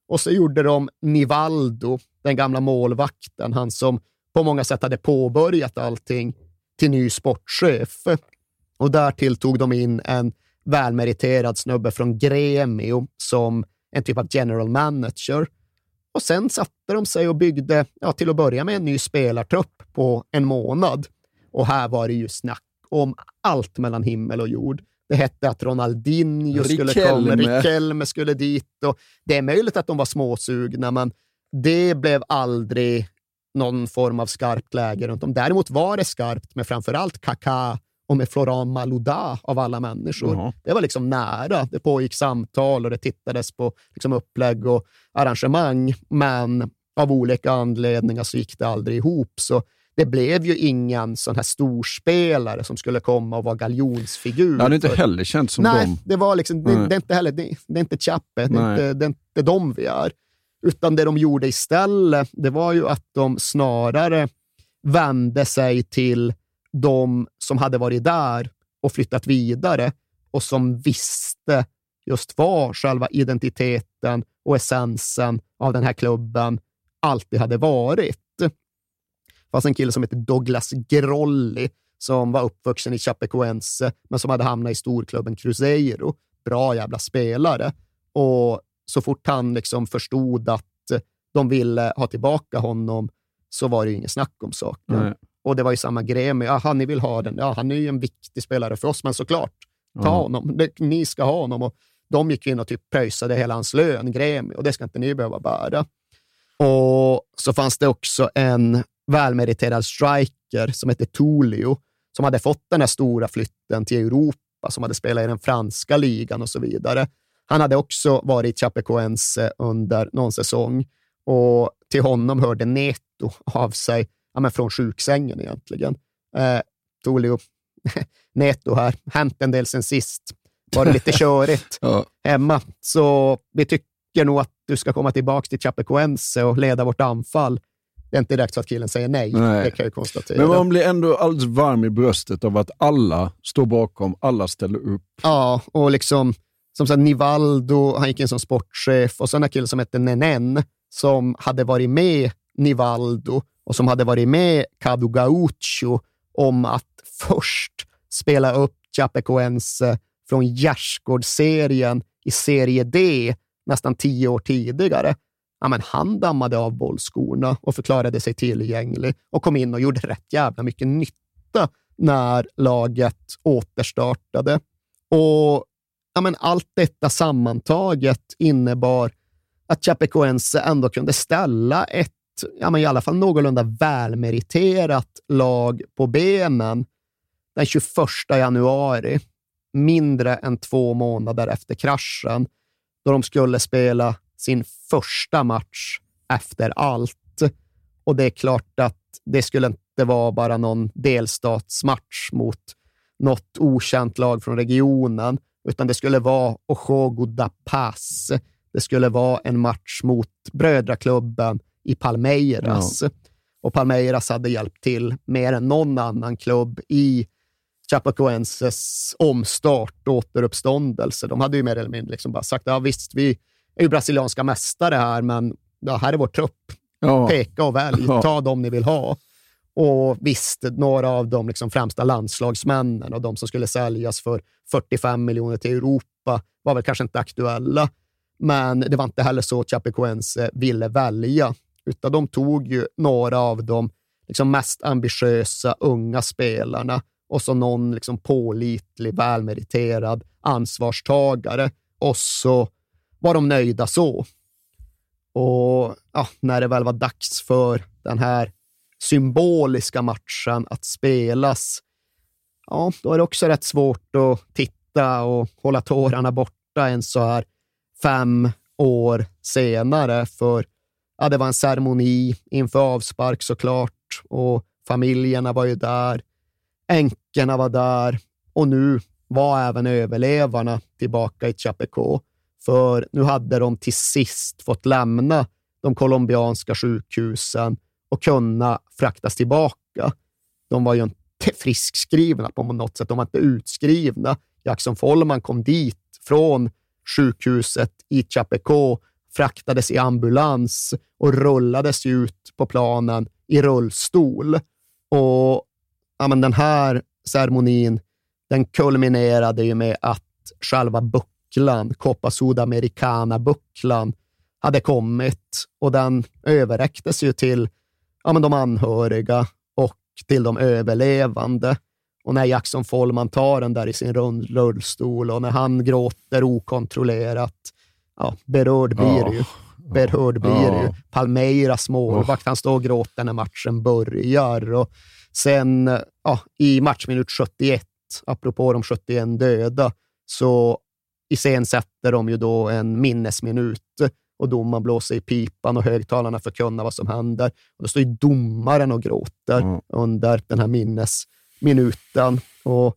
Och så gjorde de Nivaldo, den gamla målvakten, han som på många sätt hade påbörjat allting, till ny sportchef. Och därtill tog de in en välmeriterad snubbe från Gremio som en typ av general manager. Och sen satte de sig och byggde, ja, till att börja med, en ny spelartrupp på en månad. Och här var det ju snack om allt mellan himmel och jord. Det hette att Ronaldinho skulle komma. Riquelme skulle dit. Och det är möjligt att de var småsugna, men det blev aldrig någon form av skarpt läge runt om. Däremot var det skarpt med framförallt Kaká och med Florent Malouda av alla människor. Jaha. Det var liksom nära. Det pågick samtal och det tittades på liksom upplägg och arrangemang, men av olika anledningar så gick det aldrig ihop. Så det blev ju ingen sån här storspelare som skulle komma och vara galjonsfigur. Det hade inte heller känts som Nej, dem. det var liksom, det, det är inte heller, det, det är inte Chappe, det är inte, det är inte de vi är. Utan det de gjorde istället, det var ju att de snarare vände sig till de som hade varit där och flyttat vidare och som visste just vad själva identiteten och essensen av den här klubben alltid hade varit. Det fanns en kille som hette Douglas Grolli som var uppvuxen i Chapecoense, men som hade hamnat i storklubben Cruzeiro. Bra jävla spelare. Och så fort han liksom förstod att de ville ha tillbaka honom så var det ju inget snack om saken. Nej. Och det var ju samma grej med, jaha, ni vill ha den. Ja, han är ju en viktig spelare för oss, men såklart, ta Ja. honom. Det, ni ska ha honom. Och de gick in och typ pröjsade hela hans lön, Gremi, och det ska inte ni behöva bära. Och så fanns det också en välmeriterad striker som hette Tulio, som hade fått den här stora flytten till Europa, som hade spelat i den franska ligan och så vidare. Han hade också varit i Chapecoense under någon säsong och till honom hörde Neto av sig ja, men från sjuksängen egentligen. Eh, Tulio, [LAUGHS] Neto här, hänt en del sen sist. Var det lite [LAUGHS] körigt Ja. hemma. Så vi tycker nog att du ska komma tillbaka till Chapecoense och leda vårt anfall. Det är inte direkt så att killen säger nej, Nej. det kan jag konstatera. Men man blir ändå alldeles varm i bröstet av att alla står bakom, alla ställer upp. Ja, och liksom som sagt, Nivaldo, han gick in som sportchef och sen en kille som hette Nenen som hade varit med Nivaldo och som hade varit med Cadu Gaucho om att först spela upp Chapecoense från Gärsgårdsserien i Serie D nästan tio år tidigare. Ja, men han dammade av bollskorna och förklarade sig tillgänglig och kom in och gjorde rätt jävla mycket nytta när laget återstartade. Och ja, men allt detta sammantaget innebar att Chapecoense ändå kunde ställa ett, ja, men i alla fall någorlunda välmeriterat lag på benen den 21 januari, mindre än två månader efter kraschen, då de skulle spela sin första match efter allt. Och det är klart att det skulle inte vara bara någon delstatsmatch mot något okänt lag från regionen, utan det skulle vara Ojogo da Paz. Det skulle vara en match mot brödraklubben i Palmeiras. Och Palmeiras hade hjälpt till mer än någon annan klubb i Chapecoenses omstart och återuppståndelse. De hade ju mer eller mindre liksom bara sagt, ja visst, vi är ju brasilianska mästare här, men ja, här är vår trupp. Ja. Peka och välj, Ja. ta dem ni vill ha. Och visst, några av de liksom främsta landslagsmännen och de som skulle säljas för 45 miljoner till Europa var väl kanske inte aktuella. Men det var inte heller så Chapecoense eh, ville välja, utan de tog ju några av de liksom mest ambitiösa unga spelarna och så någon liksom pålitlig, välmeriterad ansvarstagare och så var de nöjda så. Och ja, när det väl var dags för den här symboliska matchen att spelas, ja, då är det också rätt svårt att titta och hålla tårarna borta en så här fem år senare. För ja, det var en ceremoni inför avspark såklart och familjerna var ju där. Änkorna var där och nu var även överlevarna tillbaka i Chapeco. För nu hade de till sist fått lämna de colombianska sjukhusen och kunna fraktas tillbaka. De var ju inte friskskrivna på något sätt. De var inte utskrivna. Jackson Follman kom dit från sjukhuset i Chapeco, fraktades i ambulans och rullades ut på planen i rullstol. Och ja, men den här ceremonin den kulminerade ju med att själva bucklan, Copa Sudamericana-bucklan, hade kommit och den överräcktes ju till ja, men de anhöriga och till de överlevande. Och när Jackson Follman tar den där i sin rullstol och när han gråter okontrollerat, ja, berörd blir det ju. Berörd blir det ju. Palmeiras målvakt, han står och gråter när matchen börjar. Och sen ja, i matchminut 71, apropå de 71 döda, så iscensätter de ju då en minnesminut och domaren blåser i pipan och högtalarna förkunnar vad som händer. Och då står ju domaren och gråter mm. under den här minnesminuten. Och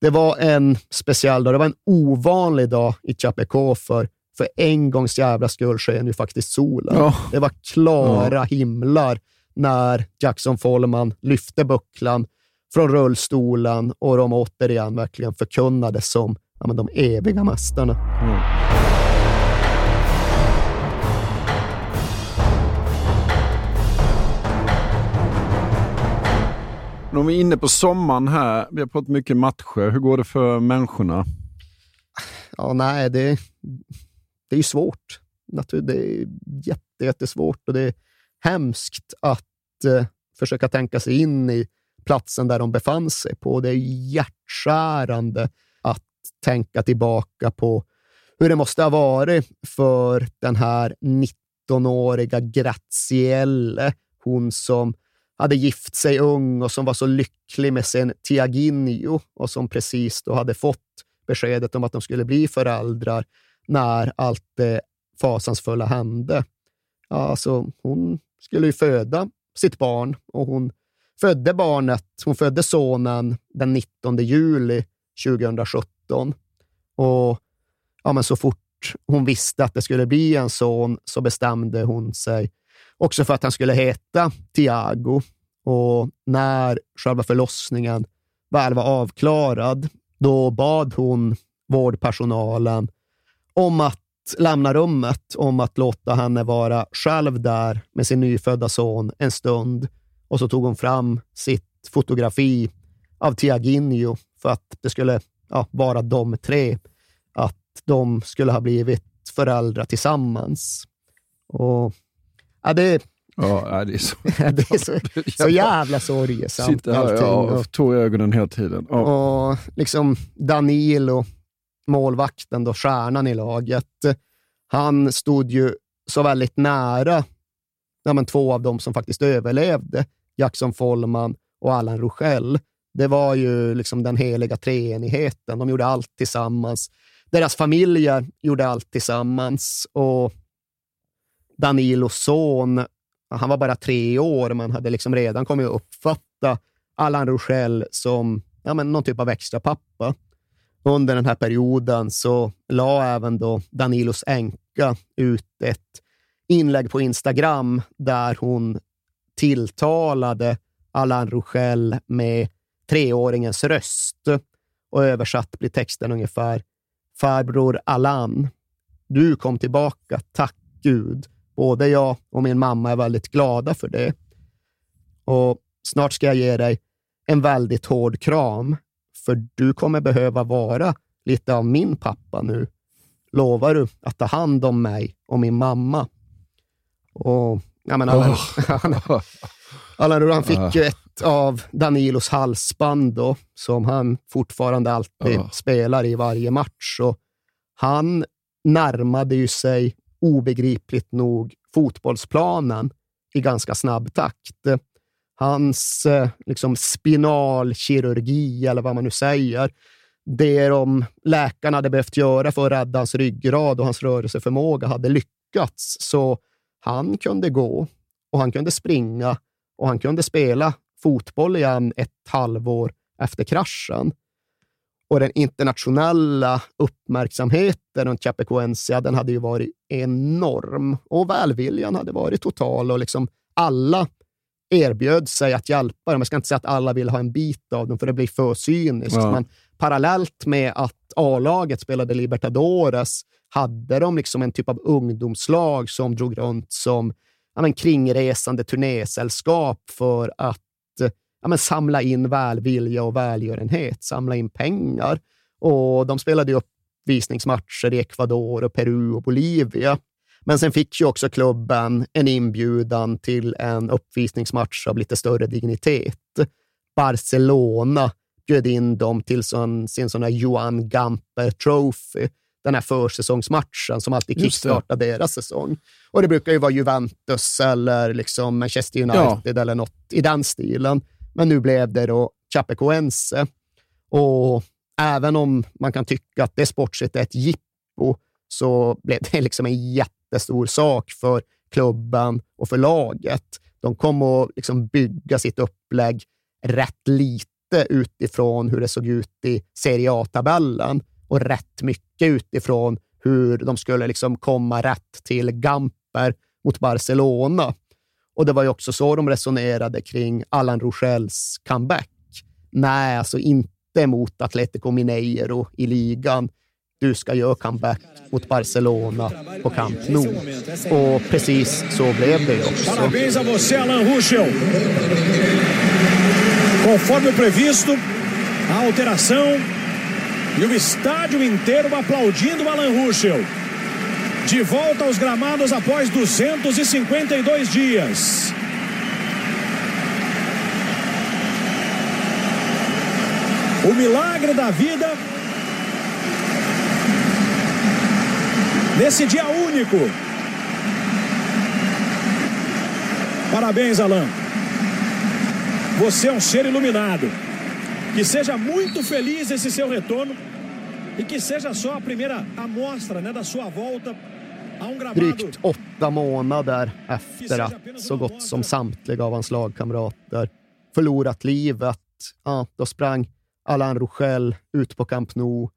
det var en speciell dag. Det var en ovanlig dag i Chapecó för, för en gångs jävla skull sken ju faktiskt solen. Ja. Det var klara ja. himlar när Jackson Follman lyfte bucklan från rullstolen och de återigen verkligen förkunnade som ja, men de eviga mästarna. Mm. Om vi är inne på sommaren här, vi har pratat mycket matcher. Hur går det för människorna? Ja, nej, det, det är ju svårt. Det är jätte, jättesvårt och det är hemskt att eh, försöka tänka sig in i platsen där de befann sig på. Det är hjärtskärande att tänka tillbaka på hur det måste ha varit för den här 19-åriga Grazielle, hon som hade gift sig ung och som var så lycklig med sin Tiaginio och som precis då hade fått beskedet om att de skulle bli föräldrar när allt det fasansfulla hände. Alltså, hon skulle ju föda sitt barn och hon födde barnet, hon födde sonen den 19 juli 2017. Och ja, men så fort hon visste att det skulle bli en son så bestämde hon sig också för att han skulle heta Tiago. Och när själva förlossningen väl var avklarad, då bad hon vårdpersonalen om att lämna rummet, om att låta henne vara själv där med sin nyfödda son en stund. Och så tog hon fram sitt fotografi av Tiaginho för att det skulle ja, vara de tre. Att de skulle ha blivit föräldrar tillsammans. Och ja, det, Ja, det är så, [LAUGHS] [LAUGHS] det är så, så jävla sorgesamt. Sitter här ja, och tår i ögonen hela tiden. Ja. Och liksom Danilo, målvakten, då, stjärnan i laget, han stod ju så väldigt nära ja, men två av dem som faktiskt överlevde, Jackson Follman och Allan Rogel. Det var ju liksom den heliga treenigheten. De gjorde allt tillsammans. Deras familjer gjorde allt tillsammans och Danilos son han var bara tre år, men hade liksom redan kommit att uppfatta Allan Rochelle som ja, men någon typ av extra pappa. Under den här perioden så la även då Danilos änka ut ett inlägg på Instagram där hon tilltalade Allan Rochelle med treåringens röst. Och översatt blir texten ungefär Farbror Allan, du kom tillbaka, tack Gud. Både jag och min mamma är väldigt glada för det. Och snart ska jag ge dig en väldigt hård kram, för du kommer behöva vara lite av min pappa nu. Lovar du att ta hand om mig och min mamma? Och, jag menar, oh. Allan han fick uh. ju ett av Danilos halsband då, som han fortfarande alltid uh. spelar i varje match. Och han närmade ju sig obegripligt nog fotbollsplanen i ganska snabb takt. Hans eh, liksom, spinalkirurgi, eller vad man nu säger, det de läkarna hade behövt göra för att rädda hans ryggrad och hans rörelseförmåga hade lyckats. Så han kunde gå och han kunde springa och han kunde spela fotboll igen ett halvår efter kraschen. Och den internationella uppmärksamheten runt Chapecoense, den hade ju varit enorm och välviljan hade varit total och liksom alla erbjöd sig att hjälpa dem. Jag ska inte säga att alla vill ha en bit av dem, för det blir för cyniskt. Ja. Men parallellt med att A-laget spelade Libertadores hade de liksom en typ av ungdomslag som drog runt som ja, men, kringresande turnésällskap för att ja, men, samla in välvilja och välgörenhet, samla in pengar. Och de spelade uppvisningsmatcher i Ecuador, och Peru och Bolivia. Men sen fick ju också klubben en inbjudan till en uppvisningsmatch av lite större dignitet. Barcelona bjöd in dem till sån, sin sån här Johan Gamper Trophy, den här försäsongsmatchen som alltid kickstartar deras säsong. Och det brukar ju vara Juventus eller liksom Manchester United ja. eller något i den stilen. Men nu blev det då Chapecoense. Och även om man kan tycka att det sportsligt är ett jippo, så blev det [LAUGHS] liksom en jättestor sak för klubben och för laget. De kom att liksom bygga sitt upplägg rätt lite utifrån hur det såg ut i Serie A-tabellen och rätt mycket utifrån hur de skulle liksom komma rätt till Gamper mot Barcelona. Och det var ju också så de resonerade kring Allan Rochelles comeback. Nej, alltså inte mot Atletico Mineiro i ligan. Du ska göra comeback mot Barcelona på Camp Nou. Och precis så blev det ju också. Parabéns a você, Alan Ruschel. Conforme previsto, a alteração e o estádio inteiro aplaudindo Alan Ruschel. De volta aos gramados após 252 dias. O milagre da vida nesse dia único. Parabéns, Alan. Você é um ser iluminado. Que seja muito feliz esse seu retorno e que seja só a primeira amostra né, da sua volta Drygt åtta månader efter att så gott som samtliga av hans lagkamrater förlorat livet, ja, då sprang Alain Rochelle ut på Camp Nou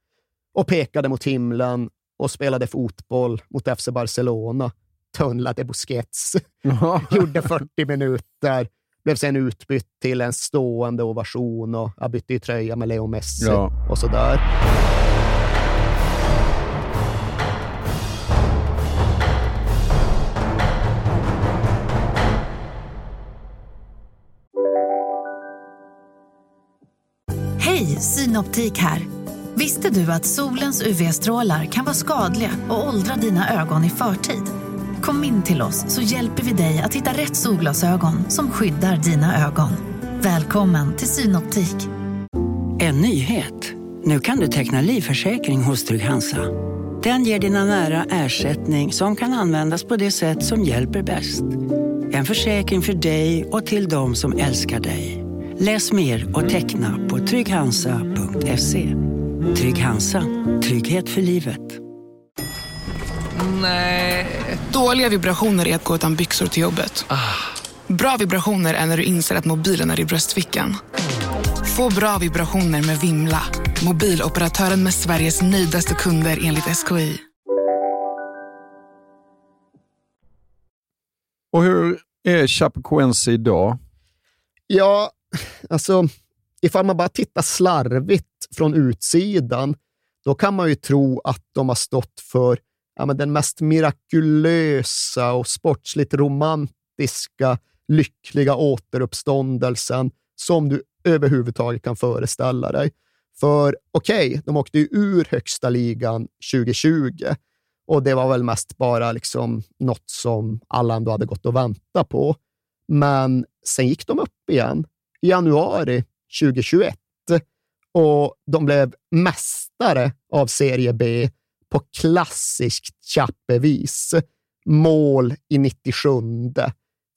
och pekade mot himlen och spelade fotboll mot FC Barcelona. Tunnlade Busquets. [LAUGHS] Gjorde 40 minuter. Blev sen utbytt till en stående ovation och bytte i tröja med Leo Messi ja. och sådär. Hej, Synoptik här. Visste du att solens UV-strålar kan vara skadliga och åldra dina ögon i förtid? Kom in till oss så hjälper vi dig att hitta rätt solglasögon som skyddar dina ögon. Välkommen till Synoptik. En nyhet. Nu kan du teckna livförsäkring hos Trygg-Hansa. Den ger dina nära ersättning som kan användas på det sätt som hjälper bäst. En försäkring för dig och till de som älskar dig. Läs mer och teckna på trygghansa.se. Trygg Hansa. Trygghet för livet. Nej. Dåliga vibrationer är att gå utan byxor till jobbet. Ah. Bra vibrationer är när du inser att mobilen är i bröstfickan. Få bra vibrationer med Vimla. Mobiloperatören med Sveriges nöjdaste kunder enligt SKI. Och hur är Chapecoense idag? Ja, alltså ifall man bara tittar slarvigt från utsidan, då kan man ju tro att de har stått för ja, men den mest mirakulösa och sportsligt romantiska, lyckliga återuppståndelsen som du överhuvudtaget kan föreställa dig. För okej, okay, de åkte ju ur högsta ligan 2020 och det var väl mest bara liksom något som alla ändå hade gått och väntat på. Men sen gick de upp igen januari 2021 och de blev mästare av Serie B på klassiskt Chappevis. Mål i 97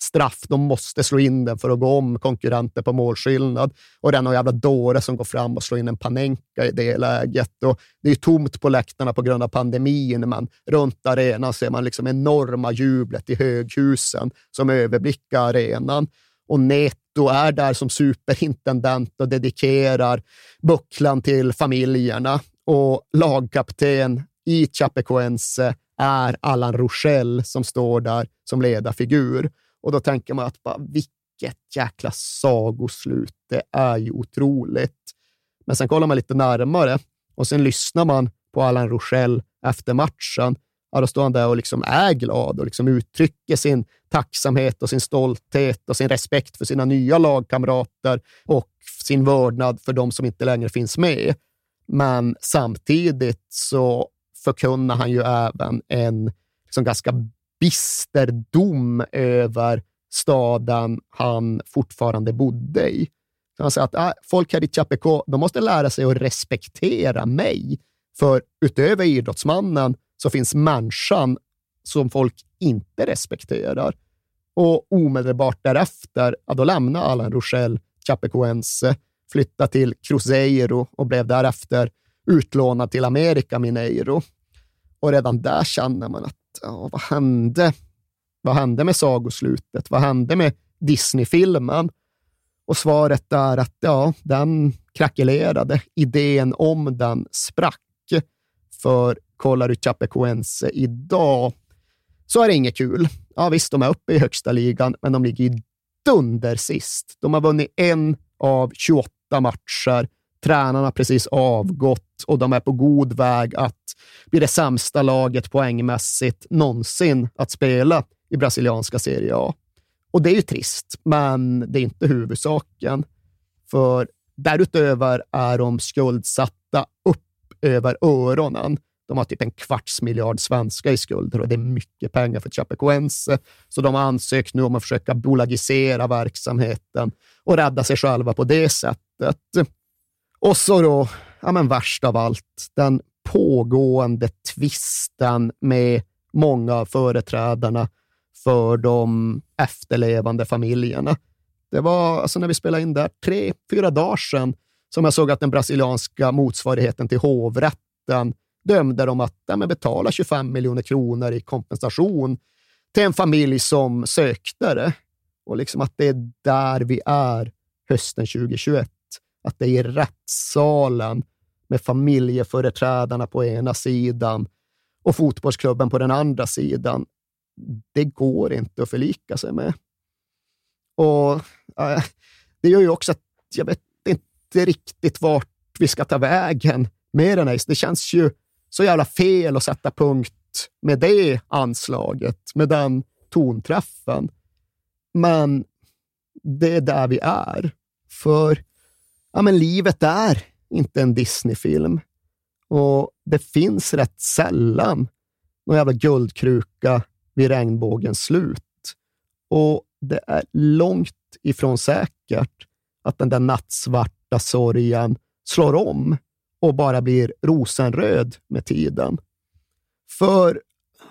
straff. De måste slå in den för att gå om konkurrenter på målskillnad. Och det är någon jävla dåre som går fram och slår in en Panenka i det läget. Och det är tomt på läktarna på grund av pandemin, men runt arenan ser man liksom enorma jublet i höghusen som överblickar arenan. Och Neto är där som superintendent och dedikerar bucklan till familjerna. Och lagkapten i Chapecoense är Allan Rochelle som står där som ledarfigur. Och då tänker man att bara, vilket jäkla sagoslut. Det är ju otroligt. Men sen kollar man lite närmare och sen lyssnar man på Allan Rochelle efter matchen. Ja, då står han där och liksom är glad och liksom uttrycker sin tacksamhet och sin stolthet och sin respekt för sina nya lagkamrater och sin vördnad för de som inte längre finns med. Men samtidigt så förkunnar han ju även en liksom ganska bister dom över staden han fortfarande bodde i. Han säger att äh, folk här i Chapeko, de måste lära sig att respektera mig. För utöver idrottsmannen så finns människan som folk inte respekterar. Och omedelbart därefter, ja, då lämnade Alain Rochelle Chapecoense, flyttade till Cruzeiro och blev därefter utlånad till America Mineiro. Och redan där känner man att ja, vad hände? Vad hände med sagoslutet? Vad hände med Disney-filmen? Och svaret är att ja, den krackelerade. Idén om den sprack. För kollar du Chapecoense idag så är det inget kul. Ja, visst, de är uppe i högsta ligan, men de ligger ju dunder sist. De har vunnit en av 28 matcher. Tränarna har precis avgått och de är på god väg att bli det sämsta laget poängmässigt någonsin att spela i brasilianska Serie A. Och det är ju trist, men det är inte huvudsaken. För därutöver är de skuldsatta upp över öronen. De har typ en kvarts miljard svenska i skulder och det är mycket pengar för Chapecoense. Så de har ansökt nu om att försöka bolagisera verksamheten och rädda sig själva på det sättet. Och så då, ja men värst av allt, den pågående tvisten med många av företrädarna för de efterlevande familjerna. Det var alltså när vi spelade in där tre, fyra dagar sedan som jag såg att den brasilianska motsvarigheten till hovrätten dömde dem att ja, betala 25 miljoner kronor i kompensation till en familj som sökte det. Och liksom att det är där vi är hösten 2021. Att det är i rättssalen med familjeföreträdarna på ena sidan och fotbollsklubben på den andra sidan. Det går inte att förlika sig med. Och äh, Det gör ju också att jag vet inte riktigt vart vi ska ta vägen med den här. Det känns ju så jävla fel att sätta punkt med det anslaget, med den tonträffen. Men det är där vi är. För ja, men livet är inte en Disney-film. Och det finns rätt sällan någon jävla guldkruka vid regnbågens slut. Och det är långt ifrån säkert att den där nattsvarta sorgen slår om och bara blir rosenröd med tiden. För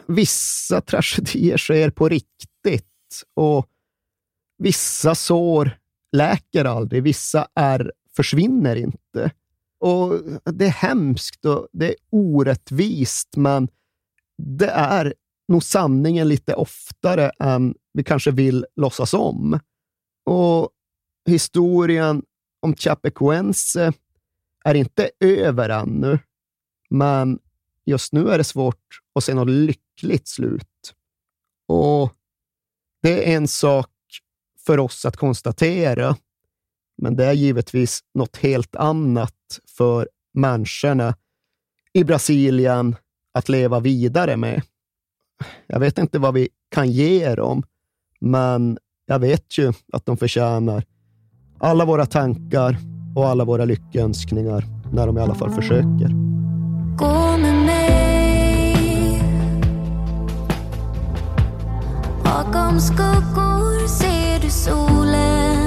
vissa tragedier sker på riktigt och vissa sår läker aldrig. Vissa är försvinner inte. Och Det är hemskt och det är orättvist, men det är nog sanningen lite oftare än vi kanske vill låtsas om. Och historien om Chapecoense är inte över ännu, men just nu är det svårt att se något lyckligt slut. Och det är en sak för oss att konstatera, men det är givetvis något helt annat för människorna i Brasilien att leva vidare med. Jag vet inte vad vi kan ge dem, men jag vet ju att de förtjänar alla våra tankar och alla våra lyckönskningar när de i alla fall försöker. Gå med mig Bakom skuggor ser du solen